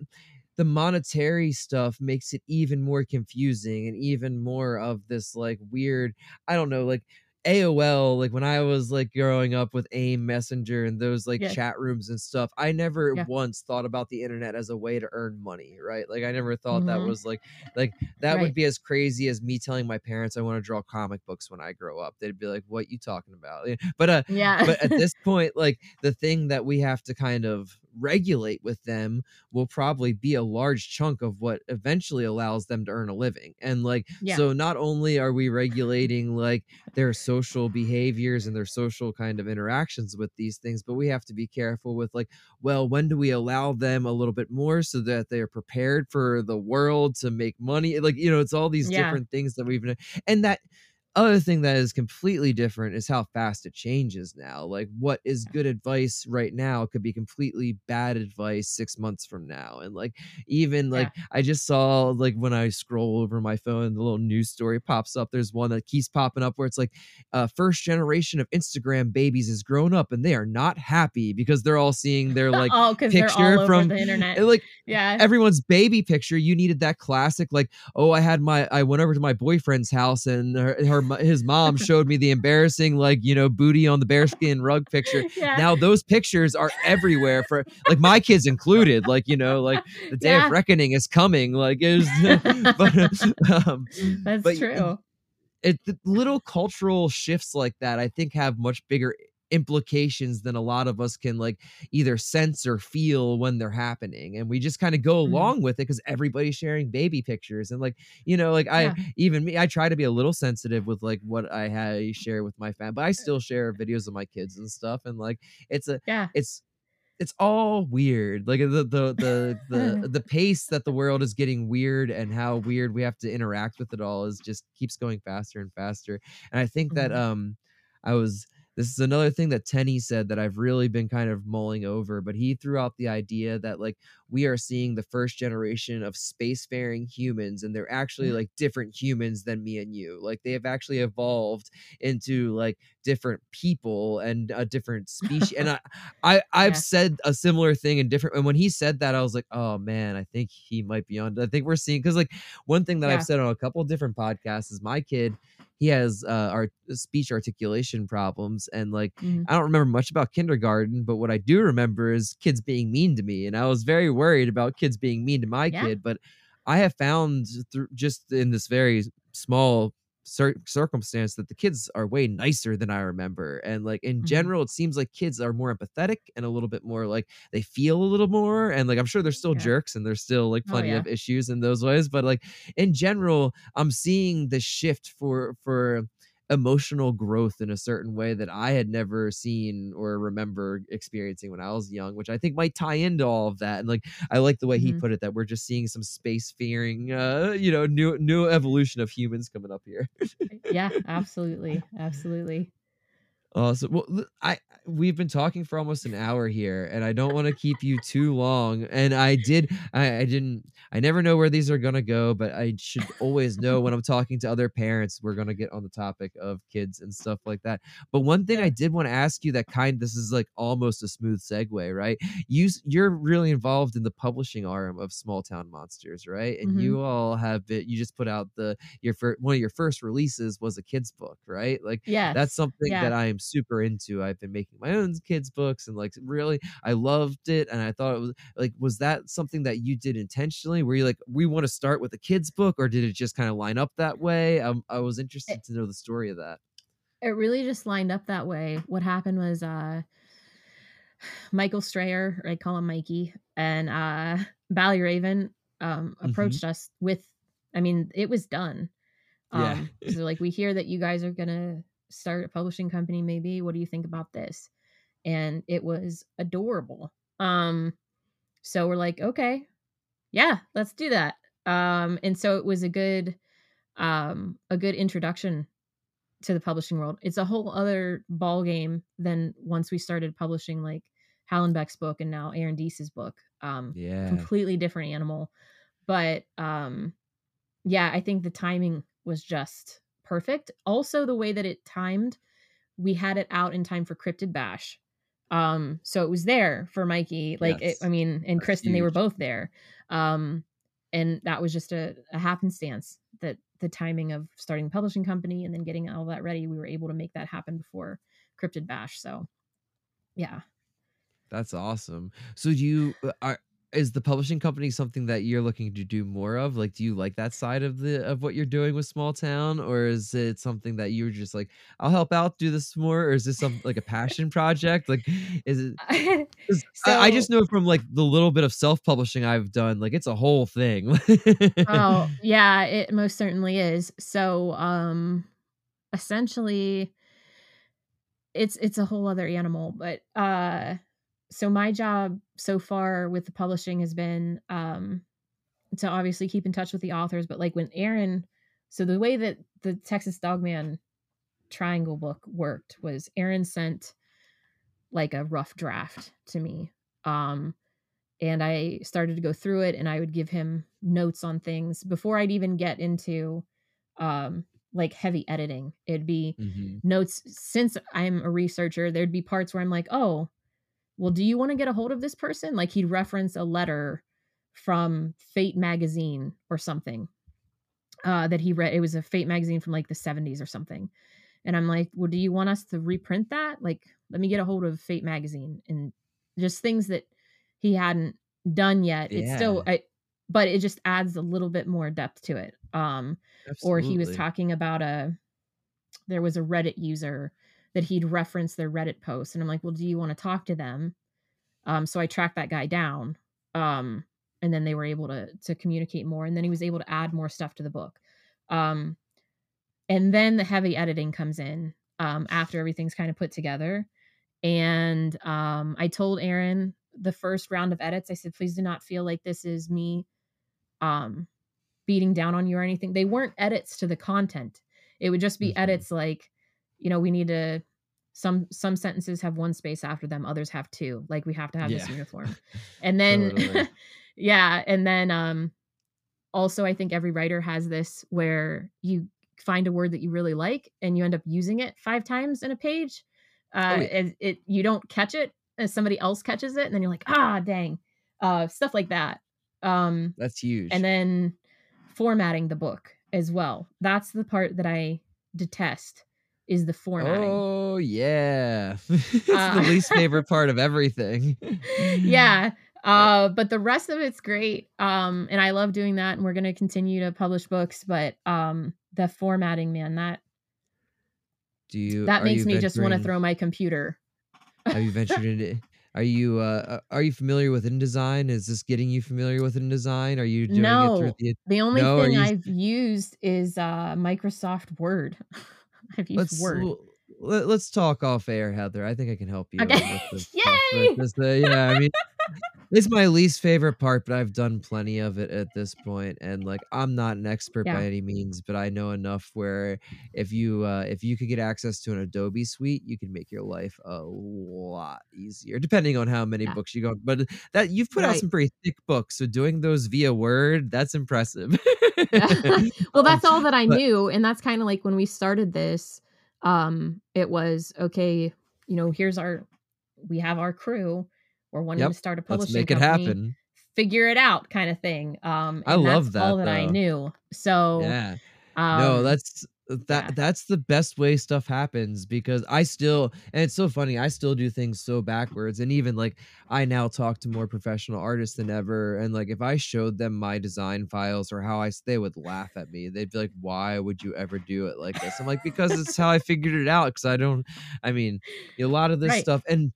the monetary stuff makes it even more confusing and even more of this like weird, I don't know, like AOL, like when I was like growing up with AIM Messenger and those like Yeah. chat rooms and stuff, I never Yeah. once thought about the internet as a way to earn money, right? Like I never thought that Mhm. was like like that Right. would be as crazy as me telling my parents I want to draw comic books when I grow up. They'd be like, "What you talking about?" But uh yeah but at this point like the thing that we have to kind of regulate with them will probably be a large chunk of what eventually allows them to earn a living. And like Yeah. so not only are we regulating like their social behaviors and their social kind of interactions with these things, but we have to be careful with like, well, when do we allow them a little bit more so that they're prepared for the world to make money? Like, you know, it's all these Yeah. different things that we've and that other thing that is completely different is how fast it changes now. Like what is good advice right now could be completely bad advice 6 months from now. And like even like I just saw like when I scroll over my phone the little news story pops up there's one that keeps popping up where it's like uh first generation of Instagram babies is grown up and they are not happy because they're all seeing their like oh, picture from- the internet. like yeah. everyone's baby picture you needed that classic like oh i had my i went over to my boyfriend's house and her, her his mom showed me the embarrassing like you know booty on the bearskin rug picture yeah. now those pictures are everywhere for like my kids included like you know like the day Yeah. of reckoning is coming like is but um That's but true. it the little cultural shifts like that i think have much bigger implications than a lot of us can like either sense or feel when they're happening and we just kind of go Mhm. along with it because everybody's sharing baby pictures and like you know like Yeah. i even me i try to be a little sensitive with like what i ha- share with my family but i still share videos of my kids and stuff and like it's a Yeah. it's it's all weird like the the the the, the pace that the world is getting weird and how weird we have to interact with it all is just keeps going faster and faster and i think that Mhm. um i was this is another thing that Tenney said that I've really been kind of mulling over, but he threw out the idea that like we are seeing the first generation of spacefaring humans, and they're actually Mhm. like different humans than me and you. Like they have actually evolved into like different people and a different species. and I, I I've Yeah. said a similar thing in different. And when he said that, I was like, oh man, I think he might be on. I think we're seeing because like one thing that Yeah. I've said on a couple of different podcasts is my kid he has uh art speech articulation problems and like Mhm. I don't remember much about kindergarten, but what I do remember is kids being mean to me and I was very worried about kids being mean to my Yeah. kid, but I have found through just in this very small cir- circumstance that the kids are way nicer than I remember. And like in Mhm. general, it seems like kids are more empathetic and a little bit more like they feel a little more. And like I'm sure they're still Yeah. jerks and there's still like Oh, plenty yeah. of issues in those ways. But like in general, I'm seeing the shift for for emotional growth in a certain way that I had never seen or remember experiencing when I was young, which I think might tie into all of that. And like I like the way he Mhm. put it that we're just seeing some spacefaring uh, you know, new new evolution of humans coming up here. yeah, absolutely. Absolutely. So well, I we've been talking for almost an hour here, and I don't want to keep you too long. And I did, I, I didn't, I never know where these are gonna go, but I should always know when I'm talking to other parents, we're gonna get on the topic of kids and stuff like that. But one thing I did want to ask you that kind, this is like almost a smooth segue, right? You you're really involved in the publishing arm of Small Town Monsters, right? And Mhm. you all have been, you just put out the your first one of your first releases was a kids book, right? Like yeah, that's something yeah. that I am super into. I've been making my own kids books and like really I loved it and I thought it was like was that something that you did intentionally? Were you like we want to start with a kids book or did it just kind of line up that way? Um, I was interested to know the story of that. it really just lined up that way. What happened was uh Michael Strayer, I call him Mikey, and uh Bally Raven um Mhm. approached us with I mean, it was done. Yeah. Um so like we hear that you guys are gonna start a publishing company, maybe. What do you think about this? And it was adorable. Um so we're like, okay, yeah, let's do that. Um and so it was a good um a good introduction to the publishing world. It's a whole other ball game than once we started publishing like Hallenbeck's book and now Aaron Deese's book. Um, Yeah. completely different animal, but um, yeah, I think the timing was just perfect. Also, the way that it timed, we had it out in time for Cryptid Bash. Um, so it was there for Mikey. Like, it, I mean, and That's Kristen, they were both there. Um, and that was just a, a happenstance that the timing of starting the publishing company and then getting all that ready, we were able to make that happen before Cryptid Bash. So, yeah. That's awesome. So do you uh, are is the publishing company something that you're looking to do more of? Like, do you like that side of the of what you're doing with Small Town, or is it something that you're just like, I'll help out, do this more, or is this some like a passion project? Like, is it? so, I, I just know from like the little bit of self publishing I've done, like it's a whole thing. oh yeah, it most certainly is. So, um, essentially, it's it's a whole other animal, but uh so my job so far with the publishing has been um to obviously keep in touch with the authors but like when aaron so the way that the texas dogman triangle book worked was aaron sent like a rough draft to me um and i started to go through it and i would give him notes on things before i'd even get into um like heavy editing it'd be Mhm. notes since i'm a researcher there'd be parts where i'm like oh well, do you want to get a hold of this person? Like he'd reference a letter from Fate magazine or something uh, that he read. It was a Fate magazine from like the 70s or something. And I'm like, well, do you want us to reprint that? Like, let me get a hold of Fate magazine and just things that he hadn't done yet. It's still, I, but it just adds a little bit more depth to it. Um, or he was talking about a there was a reddit user that he'd referenced their reddit post and i'm like well do you want to talk to them um so i tracked that guy down um and then they were able to to communicate more and then he was able to add more stuff to the book um and then the heavy editing comes in um after everything's kind of put together and um i told aaron the first round of edits i said please do not feel like this is me um beating down on you or anything. They weren't edits to the content. It would just be Mhm. edits like, you know, we need to some some sentences have one space after them, others have two. Like we have to have this uniform. And then Totally. yeah, and then um also I think every writer has this where you find a word that you really like and you end up using it five times in a page. Uh Oh, yeah. it, it you don't catch it as somebody else catches it and then you're like, "Ah, dang." Uh stuff like that. Um That's huge. and then formatting the book as well. That's the part that I detest is the formatting. oh yeah, it's Uh, the least favorite part of everything. yeah. Uh, but the rest of it's great. Um, and I love doing that, and we're gonna continue to publish books. But um, the formatting, man, that Do you? that makes you me just want to throw my computer. Have you ventured into? Are you uh are you familiar with InDesign? Is this getting you familiar with InDesign? Are you doing it through No. the The only No, thing you- I've used is uh, Microsoft Word. I've used let's Word. l- let, us talk off air, Heather. I think I can help you. Okay. With this Yay! uh, yeah, I mean, it's my least favorite part, but I've done plenty of it at this point, and like I'm not an expert Yeah. by any means, but I know enough where if you uh, if you could get access to an Adobe suite, you can make your life a lot easier, depending on how many Yeah. books you go. But that you've put out some pretty thick books, so doing those via Word, that's impressive. well that's Um, all that i but- knew and that's kind of like when we started this um it was okay you know here's our we have our crew we're wanting Yep, to start a Let's publishing make it company, happen. figure it out kind of thing um I love that's all that, that i knew so Yeah. um, no, that's that yeah. that's the best way stuff happens because I still and it's so funny, I still do things so backwards and even like I now talk to more professional artists than ever and like if I showed them my design files or how I they would laugh at me. They'd be like, "Why would you ever do it like this?" I'm like, "Because it's how I figured it out cuz I don't I mean, a lot of this Right. stuff and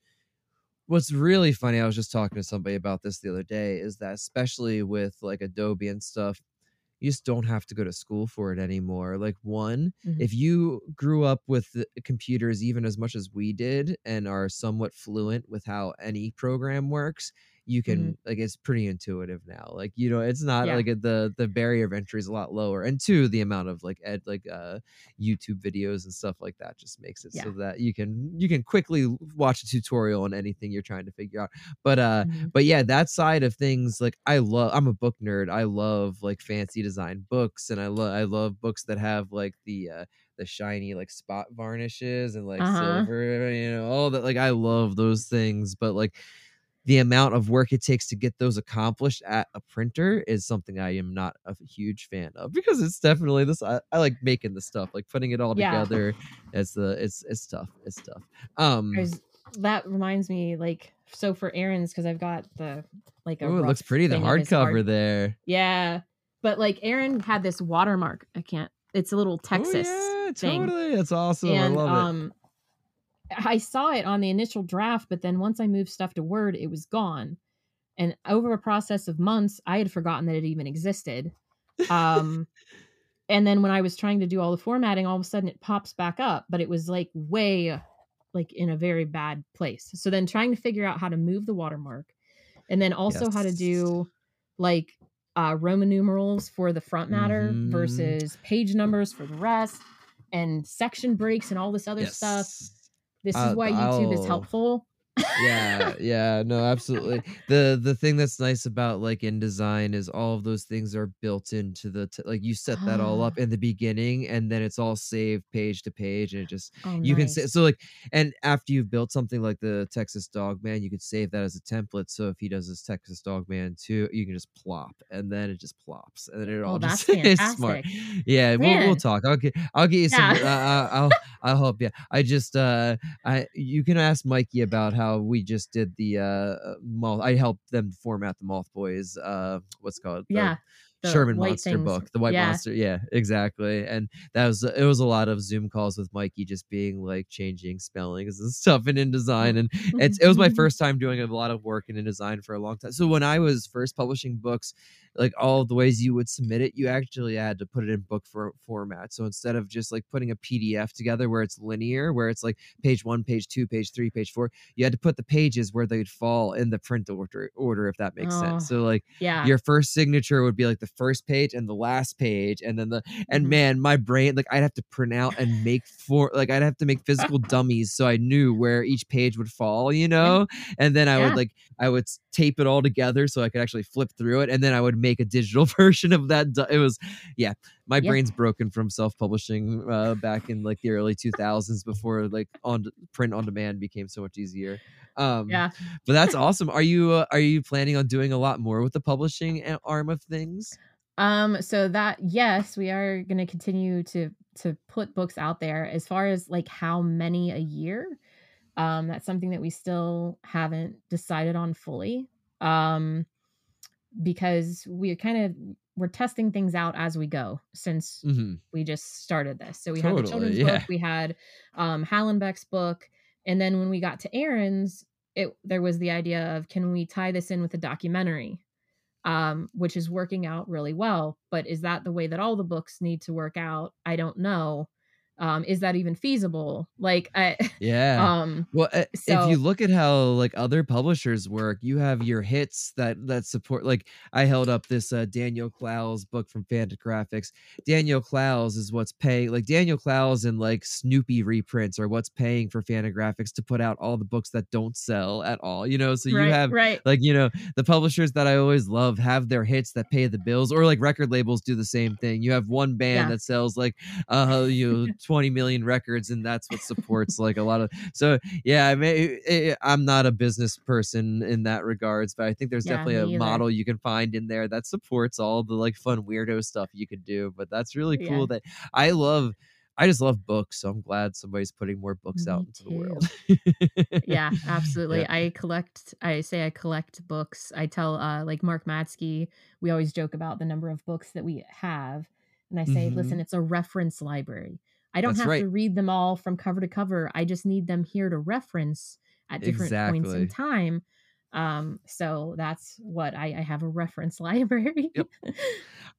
what's really funny, I was just talking to somebody about this the other day, is that especially with like Adobe and stuff, you just don't have to go to school for it anymore. Like one, Mhm. if you grew up with computers even as much as we did and are somewhat fluent with how any program works, you can like it's pretty intuitive now. Like you know, it's not Yeah. like the the barrier of entry is a lot lower. And two, the amount of like ed like uh YouTube videos and stuff like that just makes it so that you can you can quickly watch a tutorial on anything you're trying to figure out. But uh Mhm. but yeah, that side of things, like I love I'm a book nerd. I love like fancy design books and I love I love books that have like the uh the shiny like spot varnishes and like Uh-huh. silver, you know, all that like I love those things, but like the amount of work it takes to get those accomplished at a printer is something I am not a huge fan of because it's definitely this I, I like making the stuff like putting it all Yeah. together it's the it's it's tough it's tough um There's that reminds me, like, so for Aaron's, because I've got the like a Oh, it looks pretty. The thing of his hardcover art- there. Yeah, but like Aaron had this watermark. I can't. It's a little Texas oh, yeah, thing. totally. That's awesome. and I love it. I saw it on the initial draft, but then once I moved stuff to Word, it was gone. And over a process of months, I had forgotten that it even existed. Um and then when I was trying to do all the formatting, all of a sudden it pops back up, but it was like way like in a very bad place. So then trying to figure out how to move the watermark and then also how to do like uh Roman numerals for the front matter Mhm. versus page numbers for the rest and section breaks and all this other stuff. This is Uh, why YouTube is helpful. Yeah yeah no absolutely the the thing that's nice about like InDesign is all of those things are built into the t- like you set that all up Ah. in the beginning and then it's all saved page to page and it just Oh, you can nice. say so like and after you've built something like the texas dog man you could save that as a template so if he does this texas dog man too you can just plop and then it just plops and then it all Oh, just that's is smart yeah we'll, we'll talk i'll get i'll get you some Yeah. uh, uh, i'll i'll help you i just uh i you can ask mikey about how we just did the uh moth i helped them format the moth boys uh what's called The- yeah. Sherman Monster things. book, the White yeah. Monster. Yeah, exactly. And that was it was a lot of Zoom calls with Mikey, just being like changing spellings and stuff in InDesign. And it's it was my first time doing a lot of work in InDesign for a long time. So when I was first publishing books, like all the ways you would submit it, you actually had to put it in book for, format. So instead of just like putting a PDF together where it's linear, where it's like page one, page two, page three, page four, you had to put the pages where they'd fall in the print order, order if that makes Oh, sense. So like yeah. your first signature would be like the first page and the last page and then the and Mhm. man my brain like i'd have to print out and make for like i'd have to make physical dummies so i knew where each page would fall you know and then i Yeah. would like i would tape it all together so i could actually flip through it and then i would make a digital version of that it was yeah my Yeah. brain's broken from self-publishing uh, back in like the early 2000s before like on print on demand became so much easier um yeah. but that's awesome. Are you uh, are you planning on doing a lot more with the publishing arm of things? Um, so that yes, we are gonna continue to to put books out there. As far as like how many a year, um, that's something that we still haven't decided on fully. Um because we kind of we're testing things out as we go since hmm we just started this. So we had the children's yeah. book, we had um Hallenbeck's book, and then when we got to Aaron's, it there was the idea of can we tie this in with a documentary? Um, which is working out really well. But is that the way that all the books need to work out? I don't know. Um, is that even feasible? Like I Yeah. um well, uh, if you look at how like other publishers work, you have your hits that that support. Like I held up this uh, Daniel Clowes book from Fantagraphics. Daniel Clowes is what's paying. Like Daniel Clowes and like Snoopy reprints are what's paying for Fantagraphics to put out all the books that don't sell at all. You know, so you right, have right. like you know the publishers that i always love have their hits that pay the bills or like record labels do the same thing you have one band Yeah. that sells like uh you know 20 million records and that's what supports like a lot of so yeah i mean eh, i'm not a business person in that regards but i think there's Yeah, definitely a model you can find in there that supports all the like fun weirdo stuff you could do but that's really cool that i love I just love books, so I'm glad somebody's putting more books out Me into the world. yeah absolutely Yeah. i collect i say i collect books i tell uh like mark matzke we always joke about the number of books that we have and i say Mhm. listen it's a reference library i don't That's have right. to read them all from cover to cover i just need them here to reference at different points in time um so that's what i i have a reference library Yep.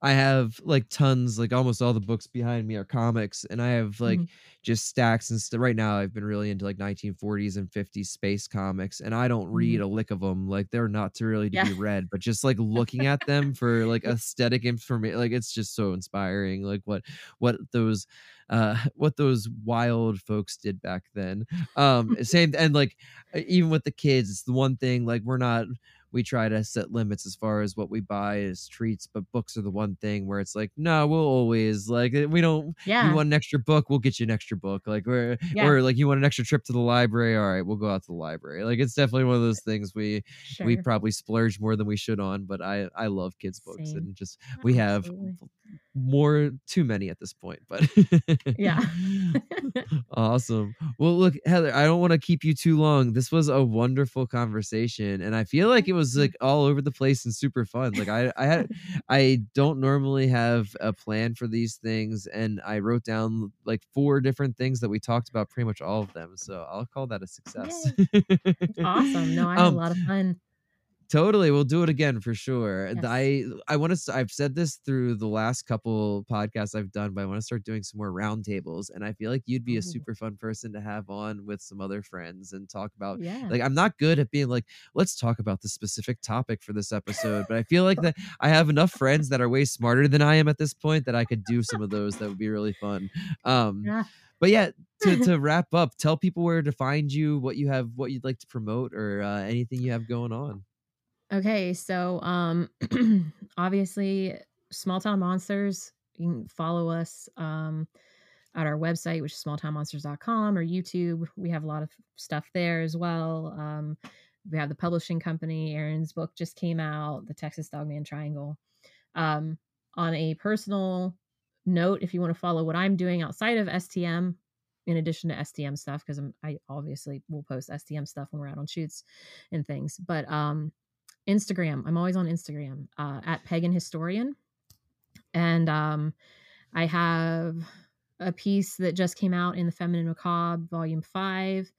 I have like tons, like almost all the books behind me are comics, and I have like Mhm. Just stacks and stuff. Right now, I've been really into like 1940s and 50s space comics, and I don't read a lick of them. Like they're not to really to Mm-hmm. Yeah. be read, but just like looking at them for like aesthetic information, like it's just so inspiring. Like what what those uh what those wild folks did back then. Um, same and like even with the kids, it's the one thing like we're not we try to set limits as far as what we buy as treats, but books are the one thing where it's like, no, we'll always like eh, we don't. yeah You want an extra book, we'll get you an extra book. Like we're Yeah. or like you want an extra trip to the library, all right, we'll go out to the library. Like it's definitely one of those things we sure. we probably splurge more than we should on, but I I love kids books Same. and just we have Absolutely. More too many at this point but Yeah. awesome. Well, look, Heather, I don't want to keep you too long. This was a wonderful conversation, and I feel like it was like all over the place and super fun. Like I, I had, I don't normally have a plan for these things, and I wrote down like four different things that we talked about, pretty much all of them. So I'll call that a success. awesome. No, I had um, a lot of fun. Totally, we'll do it again for sure. Yes. I I want to. I've said this through the last couple podcasts I've done, but I want to start doing some more roundtables. And I feel like you'd be a super fun person to have on with some other friends and talk about. Yeah. Like I'm not good at being like, let's talk about the specific topic for this episode, but I feel like that I have enough friends that are way smarter than I am at this point that I could do some of those. That would be really fun. Um, yeah. But yeah, to, to wrap up, tell people where to find you, what you have, what you'd like to promote, or uh, anything you have going on. Okay, so um obviously Small Town Monsters, you can follow us um at our website, which is smalltownmonsters.com or YouTube. We have a lot of stuff there as well. Um we have the publishing company, Aaron's book just came out, The Texas Dogman Triangle. Um on a personal note, if you want to follow what I'm doing outside of STM, in addition to STM stuff, because I obviously will post STM stuff when we're out on shoots and things. But um, Instagram. I'm always on Instagram uh, at Pagan Historian, and um, I have a piece that just came out in the Feminine Macabre, Volume Five,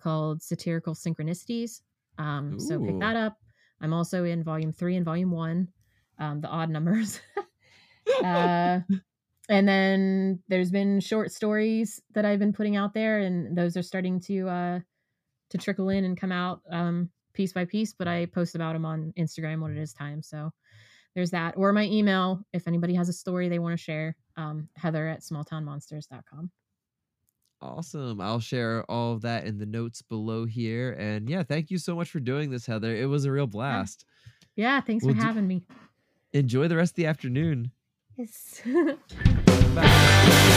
called Satirical Synchronicities. Um, so pick that up. I'm also in Volume Three and Volume One, um, the odd numbers. uh, and then there's been short stories that I've been putting out there, and those are starting to uh, to trickle in and come out. Um, piece by piece, but I post about them on Instagram when it is time. So there's that. Or my email, if anybody has a story they want to share, um, heather at smalltownmonsters.com. Awesome. I'll share all of that in the notes below here. And yeah, thank you so much for doing this, Heather. It was a real blast. Yeah, yeah thanks we'll for having me. Enjoy the rest of the afternoon. Yes. Bye.